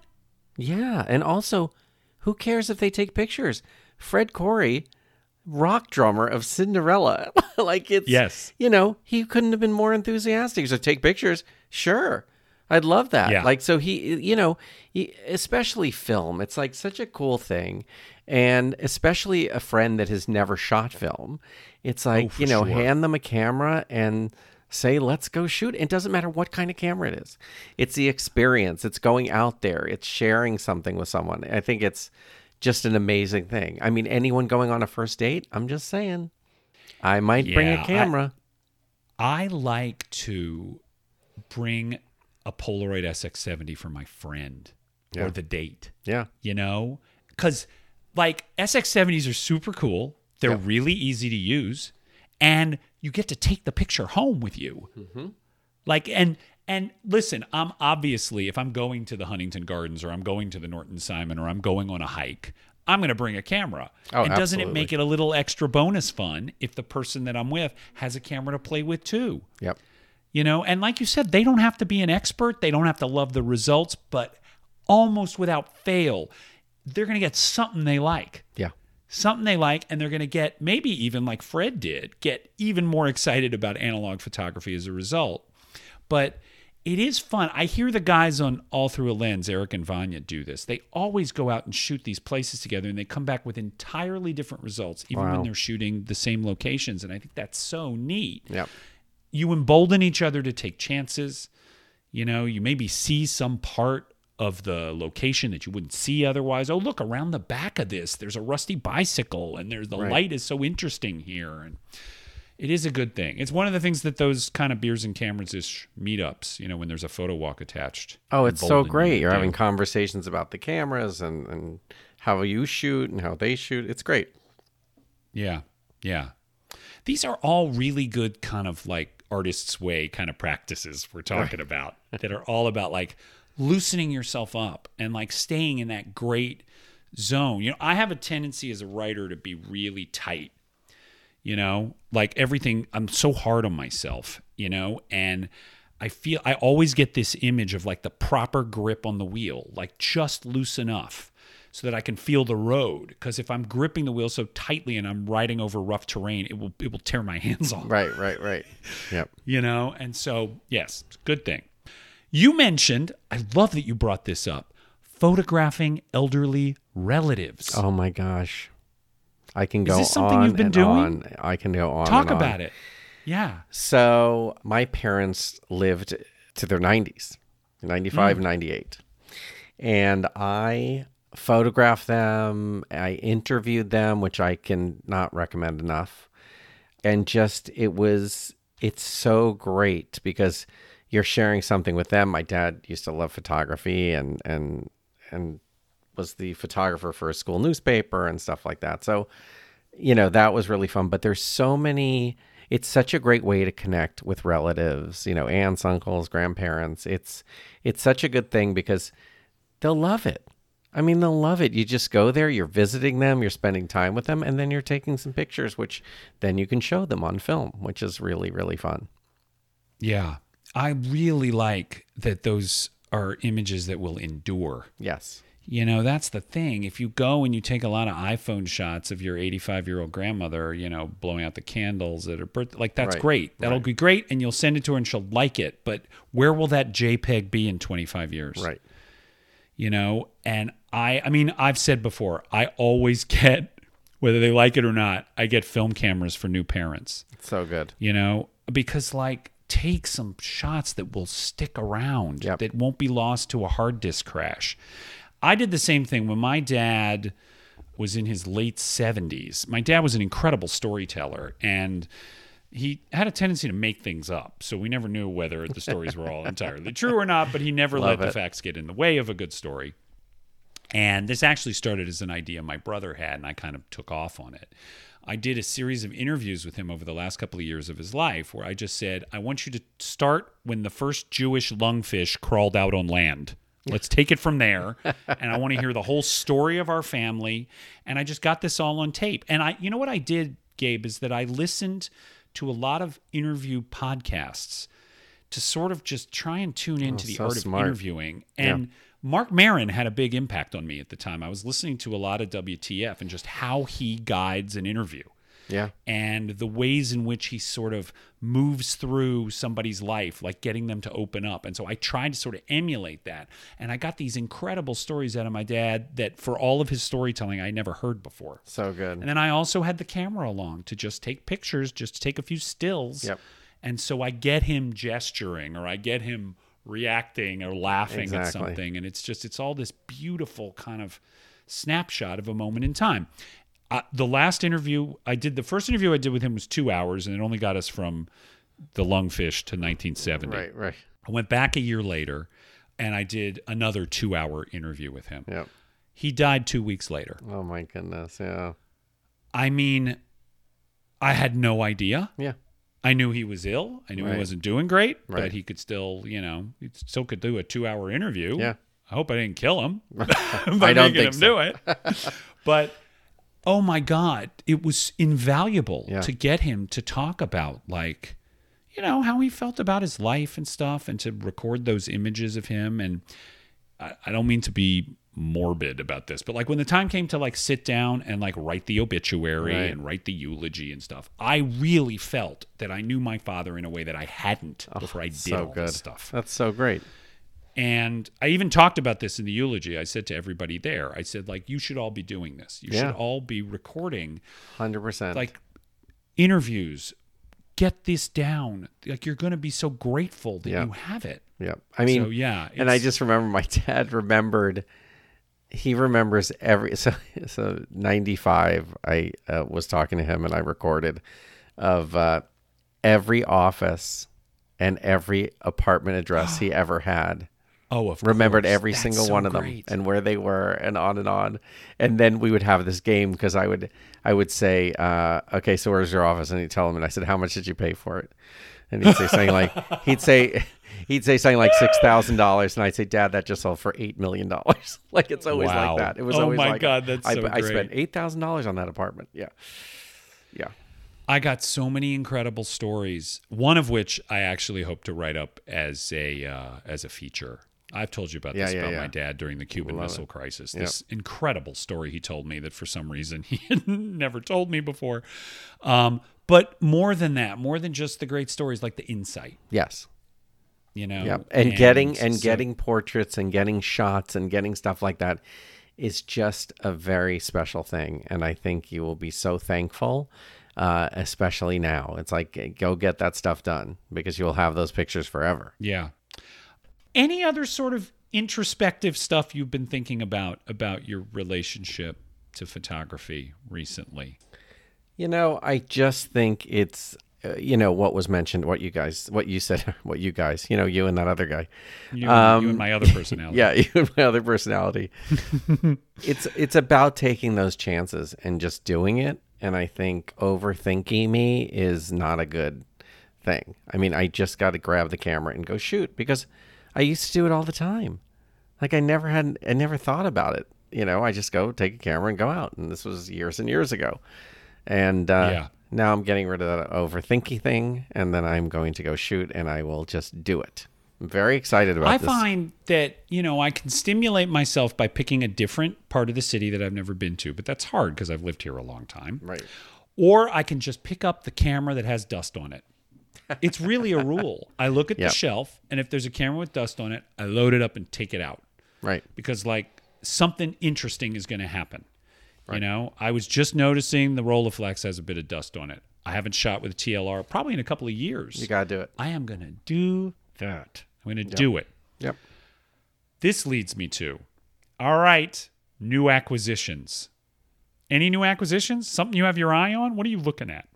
Yeah. And also, who cares if they take pictures? Fred Coury, rock drummer of Cinderella. like it's Yes. You know, he couldn't have been more enthusiastic. So take pictures. Sure. I'd love that. Yeah. Like so he you know, he, especially film. It's like such a cool thing. And especially a friend that has never shot film. It's oh, like, Oh, you know, sure. hand them a camera and say, let's go shoot. It doesn't matter what kind of camera it is. It's the experience. It's going out there. It's sharing something with someone. I think it's just an amazing thing. I mean, anyone going on a first date, I'm just saying, I might bring a a I- camera. I like to bring a Polaroid SX70 for my friend Yeah. or the date. yeah. you know because like sx70s are super cool. They're Yeah. really easy to use. And you get to take the picture home with you. Mm-hmm. like and and listen i'm obviously if i'm going to the huntington gardens or i'm going to the norton simon or i'm going on a hike i'm going to bring a camera. Oh, and doesn't it make it a little extra bonus fun if the person that i'm with has a camera to play with too? Yep. you know and like you said they don't have to be an expert. They don't have to love the results but almost without fail they're going to get something they like Yeah. something they like and they're going to get maybe even like fred did get even more excited about analog photography as a result but it is fun i hear the guys on all through a lens eric and vanya do this they always go out and shoot these places together and they come back with entirely different results even when they're shooting the same locations and i think that's so neat Yep. you embolden each other to take chances. You know, you maybe see some part of the location that you wouldn't see otherwise. Oh, look around the back of this. There's a rusty bicycle, and there's the Right. light is so interesting here, and it is a good thing. It's one of the things that those kind of beers and cameras ish meetups. You know, when there's a photo walk attached. Oh, it's so great. You're do. having conversations about the cameras and, and how you shoot and how they shoot. It's great. Yeah. Yeah. These are all really good kind of like artist's way kind of practices we're talking about that are all about like loosening yourself up and like staying in that great zone. You know, I have a tendency as a writer to be really tight. You know, like everything I'm so hard on myself, you know, and I feel I always get this image of like the proper grip on the wheel, like just loose enough so that I can feel the road. Because if I'm gripping the wheel so tightly and I'm riding over rough terrain, it will it will tear my hands off. Right, right, right. Yep. You know, and so yes, good thing. You mentioned, I love that you brought this up, photographing elderly relatives. Oh my gosh. I can go this something on you've been doing? on. I can go on. Talk and on. about it. Yeah. So my parents lived to their 90s, 95, mm. 98. And I photographed them. I interviewed them, which I can not recommend enough. And just, it was, it's so great because you're sharing something with them. My dad used to love photography and, and, and was the photographer for a school newspaper and stuff like that. So, you know, that was really fun. But there's so many, it's such a great way to connect with relatives, you know, aunts, uncles, grandparents. It's, it's such a good thing because they'll love it. I mean, they'll love it. You just go there, you're visiting them, you're spending time with them, and then you're taking some pictures, which then you can show them on film, which is really, really fun. Yeah. I really like that those are images that will endure. Yes. You know, that's the thing. If you go and you take a lot of iPhone shots of your 85 year old grandmother, you know, blowing out the candles at her birthday, like that's Right, great. That'll right. be great. And you'll send it to her and she'll like it. But where will that JPEG be in 25 years? Right. You know, and I, I mean, I've said before, I always get, whether they like it or not, I get film cameras for new parents So good. you know, because like take some shots that will stick around, Yep. that won't be lost to a hard disk crash. I did the same thing when my dad was in his late 70s. My dad was an incredible storyteller and he had a tendency to make things up. So we never knew whether the stories were all entirely true or not, but he never let Love the facts get in the way of a good story. And this actually started as an idea my brother had, and I kind of took off on it. I did a series of interviews with him over the last couple of years of his life where I just said, I want you to start when the first Jewish lungfish crawled out on land. Let's take it from there. and I want to hear the whole story of our family. And I just got this all on tape. And I, you know what I did, Gabe, is that I listened to a lot of interview podcasts to sort of just try and tune oh, into the so art smart. of interviewing. And Marc Maron had a big impact on me at the time. I was listening to a lot of WTF and just how he guides an interview Yeah. and the ways in which he sort of moves through somebody's life, like getting them to open up. And so I tried to sort of emulate that. And I got these incredible stories out of my dad that for all of his storytelling, I never heard before. So good. And then I also had the camera along to just take pictures, just to take a few stills. Yep. And so I get him gesturing or I get him reacting or laughing at something. And it's just, it's all this beautiful kind of snapshot of a moment in time. Uh, the last interview I did, the first interview I did with him was two hours and it only got us from the lungfish to 1970. Right. Right. I went back a year later and I did another two hour interview with him. Yep. He died two weeks later. Oh my goodness. Yeah. I mean, I had no idea. Yeah. I knew he was ill. I knew he wasn't doing great, but he could still, you know, he still could do a two-hour interview. Yeah. I hope I didn't kill him by I don't making think him so. do it. but oh my God, it was invaluable Yeah. to get him to talk about like, you know, how he felt about his life and stuff, and to record those images of him. And I, I don't mean to be morbid about this, but like when the time came to like sit down and like write the obituary Right. and write the eulogy and stuff, I really felt that I knew my father in a way that I hadn't oh, before I did so all good. this stuff. That's so great. And I even talked about this in the eulogy. I said to everybody there, I said, like, you should all be doing this. You Yeah. should all be recording Hundred percent. like interviews. Get this down. Like you're gonna be so grateful that Yeah. you have it. Yeah. I mean, so yeah. and I just remember my dad remembered. He remembers every so so ninety five. I uh, was talking to him and I recorded of uh, every office and every apartment address he ever had. oh of remembered course. every That's single so one of them and where they were and on and on and then we would have this game because i would i would say uh, okay so where's your office and he'd tell him and i said how much did you pay for it and he'd say something like he'd say he'd say something like six thousand dollars and i'd say dad that just sold for eight million dollars like it's always Wow. like that it was Oh always my like God, that's I, so I spent eight thousand dollars on that apartment yeah yeah I got so many incredible stories. One of which I actually hope to write up as a uh, as a feature. I've told you about Yeah, this yeah, about yeah. my dad during the Cuban Missile it. Crisis. Yep. This incredible story he told me that for some reason he had never told me before. Um, but more than that, more than just the great stories, like the insight, yes you know. Yeah, and, getting and so- getting portraits and getting shots and getting stuff like that is just a very special thing, and I think you will be so thankful, uh, especially now. It's like eh, go get that stuff done because you'll have those pictures forever. Yeah. Any other sort of introspective stuff you've been thinking about about your relationship to photography recently? You know, I just think it's. You know what was mentioned, what you guys, what you said, what you guys, you know, you and that other guy. You, Um, you and my other personality. Yeah, even my other personality. it's it's about taking those chances and just doing it. And I think overthinking me is not a good thing. I mean, I just got to grab the camera and go shoot because I used to do it all the time. Like I never had, I never thought about it. You know, I just go take a camera and go out. And this was years and years ago. And uh, Yeah. Now I'm getting rid of that overthinking thing, and then I'm going to go shoot, and I will just do it. I'm very excited about I this. find that, you know, I can stimulate myself by picking a different part of the city that I've never been to, but that's hard because I've lived here a long time. right. Or I can just pick up the camera that has dust on it. It's really a rule. I look at Yep. the shelf, and if there's a camera with dust on it, I load it up and take it out. Right. because like something interesting is going to happen. You know, I was just noticing the Rolleiflex has a bit of dust on it. I haven't shot with a TLR probably in a couple of years. You got to do it. I am going to do that. I'm going to do it. Yep. This leads me to all right, new acquisitions. Any new acquisitions? Something you have your eye on? What are you looking at?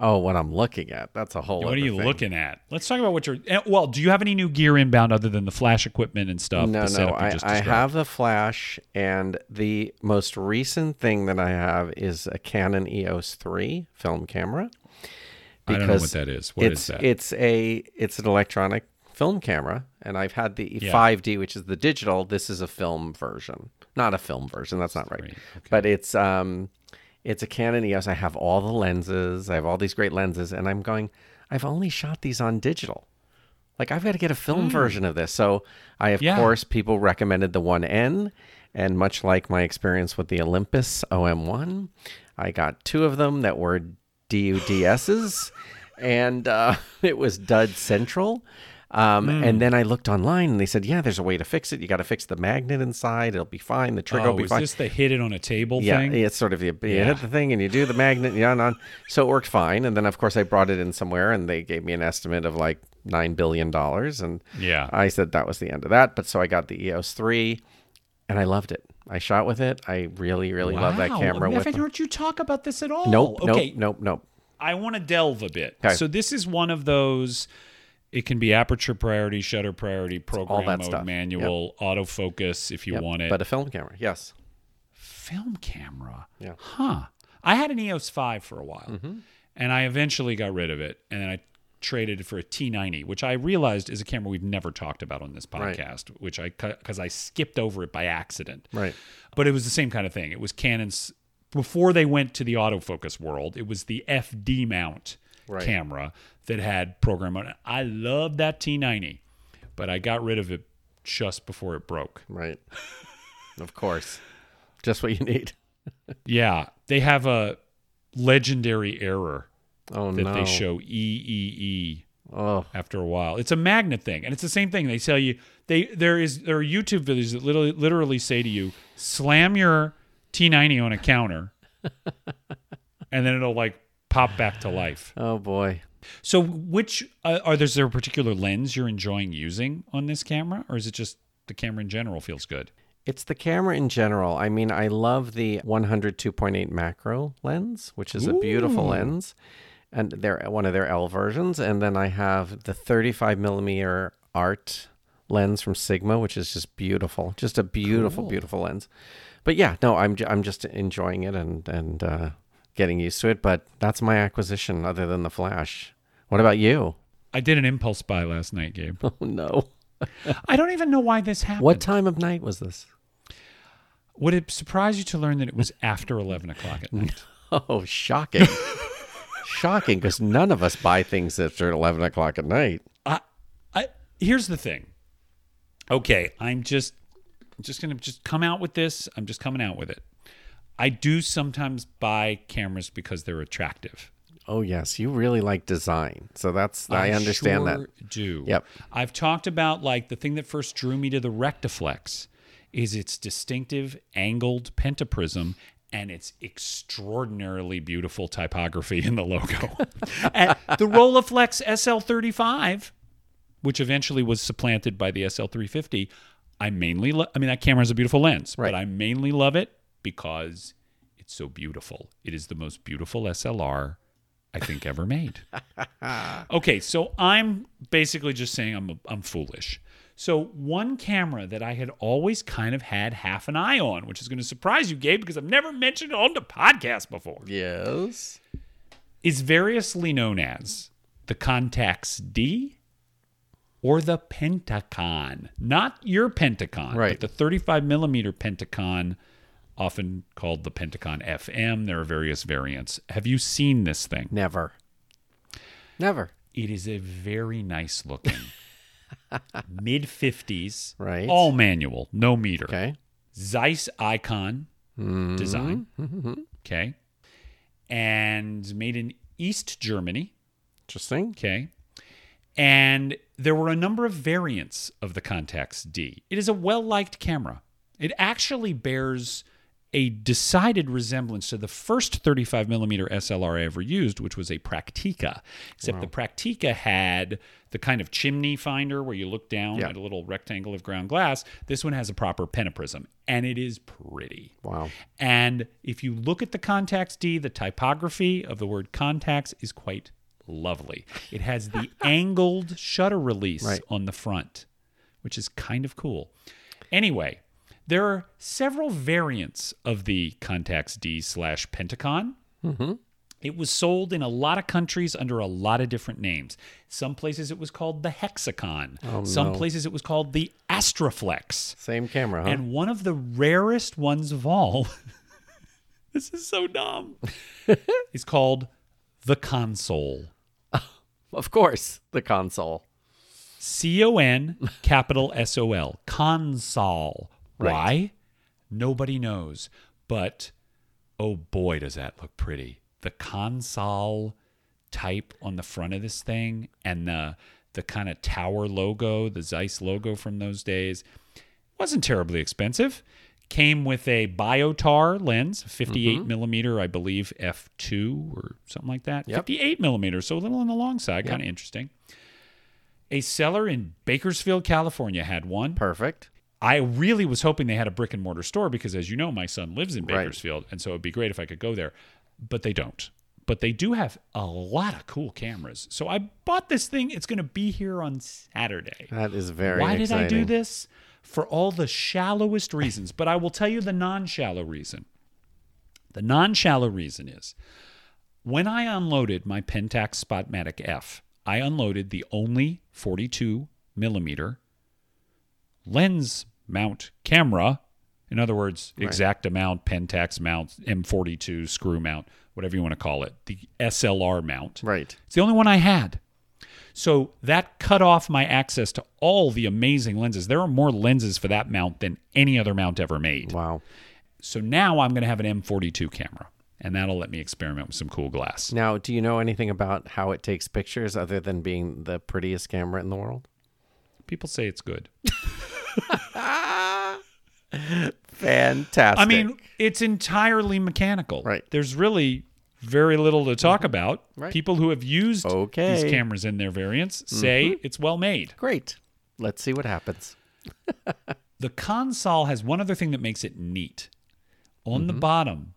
Oh, what I'm looking at. That's a whole What are you thing. looking at? Let's talk about what you're. eh, Well, do you have any new gear inbound other than the flash equipment and stuff? No, no. I, just I have the flash, and the most recent thing that I have is a Canon EOS 3 film camera. I don't know what that is. What is it's, that? It's a it's an electronic film camera, and I've had the Yeah. 5D, which is the digital. This is a film version, not a film version. That's not right. Okay. But it's um, it's a Canon EOS. I have all the lenses. I have all these great lenses, and I'm going. I've only shot these on digital. Like I've got to get a film version of this. So I, of. Yeah. course, people recommended the 1N, and much like my experience with the Olympus OM1, I got two of them that were DUDSs, and uh, it was Dud Central. Um, Hmm. And then I looked online, and they said, "Yeah, there's a way to fix it. You got to fix the magnet inside. It'll be fine. The trigger oh, will be is fine." this the hit it on a table Yeah, thing? it's sort of you, you Yeah. hit the thing and you do the magnet, yeah, and on. So it worked fine. And then of course I brought it in somewhere, and they gave me an estimate of like nine billion dollars, and Yeah. I said that was the end of that. But so I got the EOS three, and I loved it. I shot with it. I really, really love that camera. I haven't heard you talk about this at all. nope, Okay. nope, nope, nope. I want to delve a bit. Okay. So this is one of those. It can be aperture priority, shutter priority, program mode, stuff. manual, autofocus if you Yep, want it. But a film camera, yes. film camera. Yeah. Huh. I had an EOS 5 for a while, Mm-hmm. and I eventually got rid of it, and then I traded it for a T90, which I realized is a camera we've never talked about on this Right. podcast, which I because I skipped over it by accident. Right. But it was the same kind of thing. It was Canon's before they went to the autofocus world. It was the FD mount Right. camera that had program on it. I loved that T90, but I got rid of it just before it broke. Right. of course. Just what you need. Yeah, they have a legendary error Oh that no. they show EEE Oh, after a while. It's a magnet thing, and it's the same thing. They tell you they there is there are YouTube videos that literally literally say to you, slam your T90 on a counter, and then it'll like pop back to life. oh boy. So, which uh, are there's there a particular lens you're enjoying using on this camera, or is it just the camera in general feels good? It's the camera in general. I mean, I love the 102.8 macro lens, which is a beautiful lens, and they're one of their L versions. And then I have the 35 millimeter art lens from Sigma, which is just beautiful, just a beautiful, Cool. beautiful lens. But yeah, no, I'm I'm just enjoying it and and uh, getting used to it. But that's my acquisition, other than the flash. What about you? I did an impulse buy last night, Gabe. Oh no! I don't even know why this happened. What time of night was this? Would it surprise you to learn that it was after 11 o'clock at night? Oh, shocking. shocking, because none of us buy things after 11 o'clock at night. I, I, here's the thing. Okay, I'm just, I'm just gonna just come out with this. I'm just coming out with it. I do sometimes buy cameras because they're attractive. Oh, yes. You really like design. So that's, I, understand sure that. Do Yep. I've talked about like the thing that first drew me to the Rectaflex is its distinctive angled pentaprism and its extraordinarily beautiful typography in the logo. and the Rolleiflex SL35, which eventually was supplanted by the SL350, I mainly lo- I mean that camera has a beautiful lens, Right. but I mainly love it because it's so beautiful. It is the most beautiful SLR I think ever made. okay, so I'm basically just saying I'm I'm foolish. So one camera that I had always kind of had half an eye on, which is going to surprise you, Gabe, because I've never mentioned it on the podcast before, Yes. is variously known as the Contax D or the Pentacon. Not your Pentacon, Right. but the 35 millimeter Pentacon, often called the Pentacon FM. There are various variants. Have you seen this thing? Never. Never. It is a very nice looking mid 50s, Right. all manual, no meter. Okay. Zeiss Ikon Mm-hmm. design. Okay. And made in East Germany. Interesting. Okay. And there were a number of variants of the Contax D. It is a well liked camera. It actually bears a decided resemblance to the first 35 millimeter SLR I ever used, which was a Praktica, Except the Praktica had the kind of chimney finder where you look down Yeah. at a little rectangle of ground glass. This one has a proper pentaprism, and it is pretty. Wow. And if you look at the Contax D, the typography of the word Contax is quite lovely. It has the angled shutter release Right. on the front, which is kind of cool. Anyway, there are several variants of the Contax D slash Pentacon. Mm-hmm. It was sold in a lot of countries under a lot of different names. Some places it was called the Hexacon. Oh, Some no. places it was called the Astroflex. Same camera, huh? And one of the rarest ones of all, this is so dumb, is called the console. of course, the console. C O N capital S O L. Console. Right. Why? Nobody knows. But oh boy, does that look pretty. The console type on the front of this thing and the the kind of tower logo, the Zeiss logo from those days, wasn't terribly expensive. Came with a biotar lens, 58 Mm-hmm. millimeter, I believe, f2 or something like that. Yep. 58 millimeter, so a little on the long side, kind of interesting. A seller in Bakersfield, California had one. Perfect. I really was hoping they had a brick and mortar store because, as you know, my son lives in Right. Bakersfield, and so it'd be great if I could go there. But they don't. But they do have a lot of cool cameras. So I bought this thing. It's going to be here on Saturday. That is very Why did I do this? For all the shallowest reasons. But I will tell you the non shallow reason. The non shallow reason is when I unloaded my Pentax Spotmatic F, I unloaded the only 42 millimeter lens mount camera. In other words, exact mount, Pentax mount, M42 screw mount, whatever you want to call it, the SLR mount. Right. It's the only one I had. So that cut off my access to all the amazing lenses. There are more lenses for that mount than any other mount ever made. Wow. So now I'm going to have an M42 camera, and that'll let me experiment with some cool glass. Now, do you know anything about how it takes pictures other than being the prettiest camera in the world? People say it's good. Fantastic. I mean, it's entirely mechanical. Right. There's really very little to talk mm-hmm. about. Right. People who have used Okay. these cameras in their variants say mm-hmm. it's well made. great. Let's see what happens. The console has one other thing that makes it neat. On the mm-hmm. bottom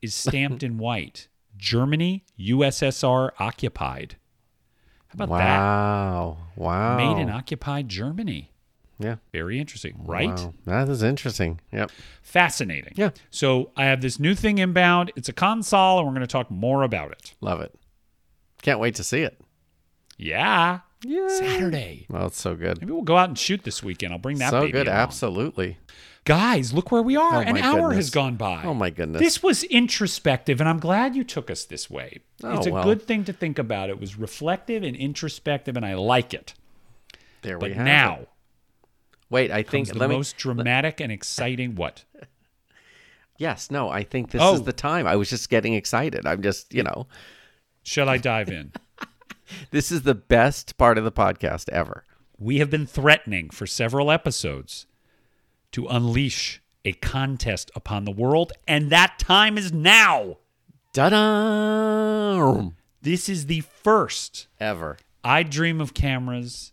is stamped in white Germany, USSR occupied. How about that? wow. Wow. Made in occupied Germany. Yeah. Very interesting, right? Wow. That is interesting. Yep. Fascinating. Yeah. So I have this new thing inbound. It's a console, and we're going to talk more about it. Love it. Can't wait to see it. Yeah. Yeah. Saturday. Well, it's so good. Maybe we'll go out and shoot this weekend. I'll bring that so good. along. Absolutely. Guys, look where we are. Oh, An hour goodness. has gone by. Oh, my goodness. This was introspective, and I'm glad you took us this way. Oh, it's a well. good thing to think about. It was reflective and introspective, and I like it. There we But have now it. Wait, I think the let me most dramatic and exciting what? Yes, no, I think this Oh. is the time. I was just getting excited. I'm just, you know, Shall I dive in? this is the best part of the podcast ever. we have been threatening for several episodes to unleash a contest upon the world, and that time is now. Da-da! This is the first Ever. I Dream of Cameras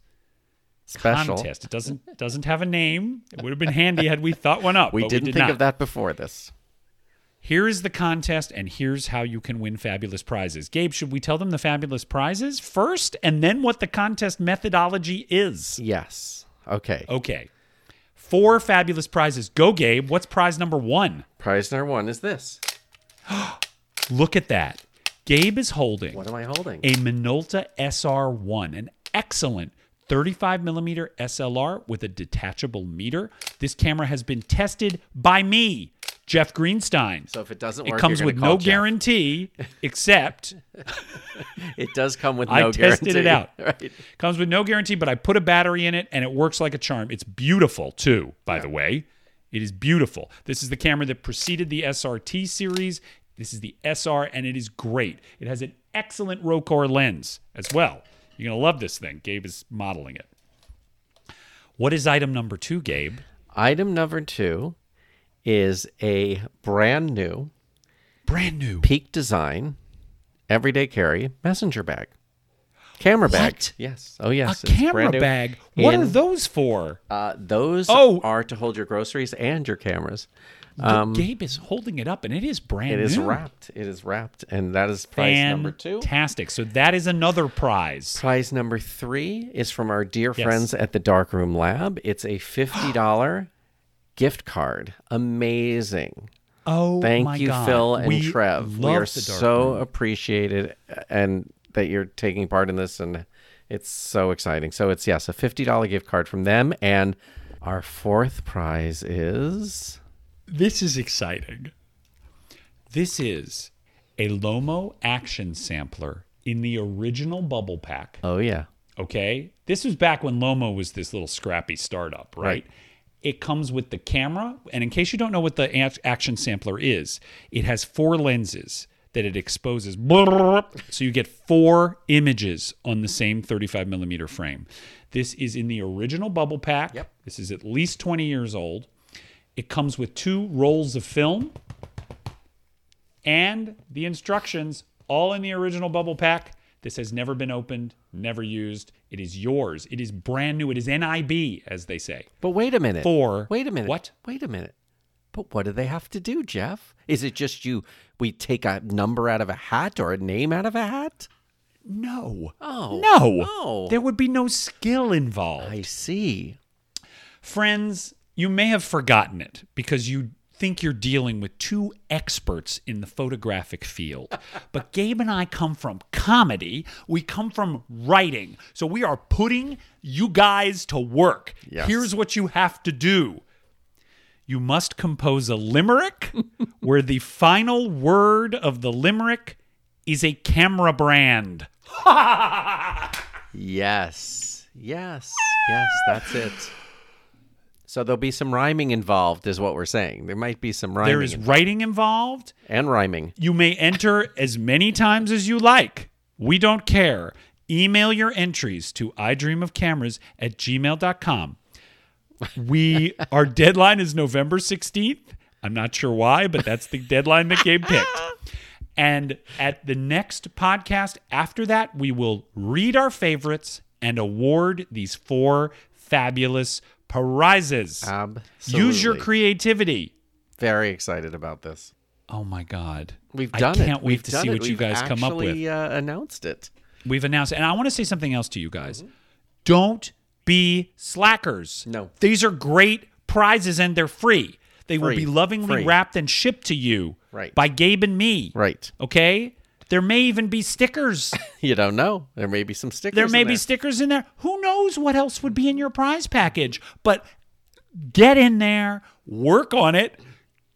Special. contest. It doesn't doesn't have a name. It would have been handy had we thought one up. We didn't did think not. of that before this. Here is the contest, and here's how you can win fabulous prizes. Gabe, should we tell them the fabulous prizes first, and then what the contest methodology is? Yes. Okay. Okay. Four fabulous prizes. Go, Gabe. What's prize number one? Prize number one is this. Look at that. Gabe is holding What am I holding? a Minolta SR1, an excellent 35 millimeter SLR with a detachable meter. This camera has been tested by me, Jeff Greenstein. so if it doesn't work, it comes with no Jeff. guarantee, except It does come with no I tested guarantee. it out. Right. comes with no guarantee, but I put a battery in it and it works like a charm. It's beautiful too, by the way. It is beautiful. This is the camera that preceded the SRT series. This is the SR and it is great. It has an excellent Rokkor lens as well. You're going to love this thing. Gabe is modeling it. What is item number 2, Gabe? Item number two is a brand new Brand new. peak design, everyday carry messenger bag. Camera bag. What? Yes. Oh, A yes. it's camera brand new. bag. What are those for? Uh, those Oh. are to hold your groceries and your cameras. But Gabe is holding it up, and it is brand Um, It new. is wrapped. It is wrapped, and that is prize number two. Fantastic. So that is another prize. Prize number three is from our dear Yes. friends at the Darkroom Lab. It's a fifty dollar gift card. Amazing. Oh, Thank you, God. Phil and we Trev. We are so room. appreciated, and that you're taking part in this, and it's so exciting. So it's yes, a fifty dollar gift card from them, and our fourth prize is This is exciting. This is a Lomo action sampler in the original bubble pack. oh yeah, Okay. This was back when Lomo was this little scrappy startup, right? Right. It comes with the camera. And in case you don't know what the action sampler is, it has four lenses that it exposes. So you get four images on the same 35 millimeter frame. This is in the original bubble pack. Yep. This is at least 20 years old. It comes with two rolls of film and the instructions all in the original bubble pack. This has never been opened, never used. It is yours. It is brand new. It is NIB, as they say. but wait a minute. For Wait a minute. What? Wait a minute. But what do they have to do, Jeff? Is it just you? We take a number out of a hat or a name out of a hat? No. Oh No. Oh, There would be no skill involved. I see. Friends, you may have forgotten it because you think you're dealing with two experts in the photographic field. but Gabe and I come from comedy, we come from writing. So we are putting you guys to work. Yes. Here's what you have to do. You must compose a limerick where the final word of the limerick is a camera brand. Yes. Yes. Yes, that's it. So there'll be some rhyming involved, is what we're saying. There might be some rhyming There is writing involved. and rhyming. You may enter as many times as you like. We don't care. Email your entries to idreamofcameras at gmail.com. We our deadline is November 16th. I'm not sure why, but that's the deadline that Gabe picked. And at the next podcast after that, we will read our favorites and award these four fabulous prizes. Absolutely. Use your creativity. Very excited about this. Oh my God. We've done it. I can't wait We've to see it. what you We've guys come up with. Uh, announced it. We've announced it. And I want to say something else to you guys. Don't be slackers. No. These are great prizes and they're free. They will be lovingly Free. wrapped and shipped to you Right. by Gabe and me. Right. Okay? There may even be stickers. You don't know. There may be some stickers. there may be stickers in there. Who knows what else would be in your prize package? But get in there, work on it,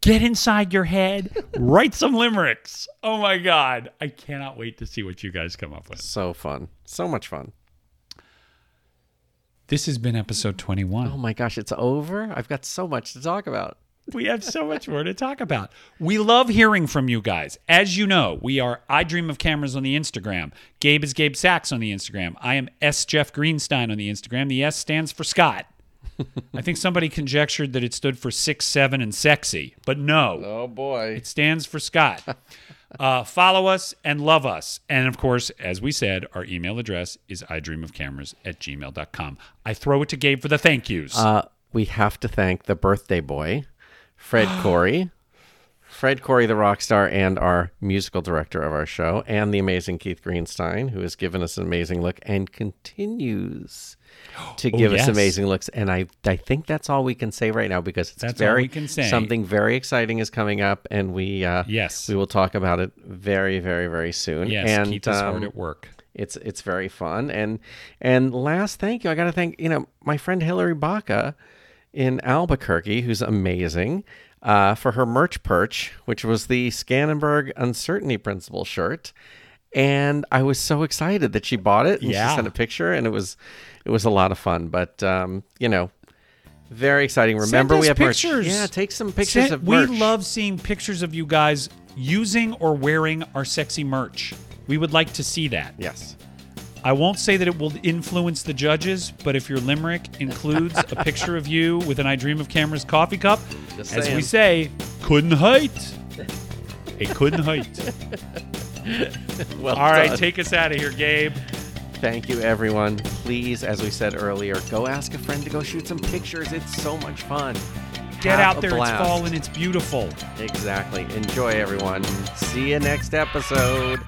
get inside your head, write some limericks. Oh my God. I cannot wait to see what you guys come up with. So fun. So much fun. This has been episode 21. Oh my gosh, it's over. I've got so much to talk about. We have so much more to talk about. We love hearing from you guys. As you know, we are I Dream of Cameras on the Instagram. Gabe is Gabe Sachs on the Instagram. I am S Jeff Greenstein on the Instagram. The S stands for Scott. I think somebody conjectured that it stood for six, seven, and sexy, but no, Oh boy. it stands for Scott. Uh, follow us and love us. And of course, as we said, our email address is idreamofcameras at gmail.com. I throw it to Gabe for the thank yous. Uh, we have to thank the birthday boy, Fred Coury. Fred Coury, the rock star, and our musical director of our show, and the amazing Keith Greenstein, who has given us an amazing look and continues to give Oh, yes. us amazing looks. And I, I think that's all we can say right now because it's That's very we can say. something very exciting is coming up, and we uh, Yes. we will talk about it very, very, very soon. yes, and us hard um, at work. it's it's very fun and and last thank you i gotta thank you know my friend hillary baca in albuquerque who's amazing uh, for her merch perch which was the scannenberg uncertainty principle shirt and i was so excited that she bought it and Yeah. she sent a picture and it was it was a lot of fun but um, you know very exciting remember we have pictures. merch yeah take some pictures Send- of we love seeing pictures of you guys using or wearing our sexy merch. We would like to see that. yes I won't say that it will influence the judges, but if your limerick includes a picture of you with an I Dream of Cameras coffee cup, Just as saying. we say, couldn't hate. It couldn't hate. Well All right, done. take us out of here, Gabe. Thank you, everyone. Please, as we said earlier, go ask a friend to go shoot some pictures. It's so much fun. Get Have out there. blast. It's fall and it's beautiful. Exactly. Enjoy, everyone. See you next episode.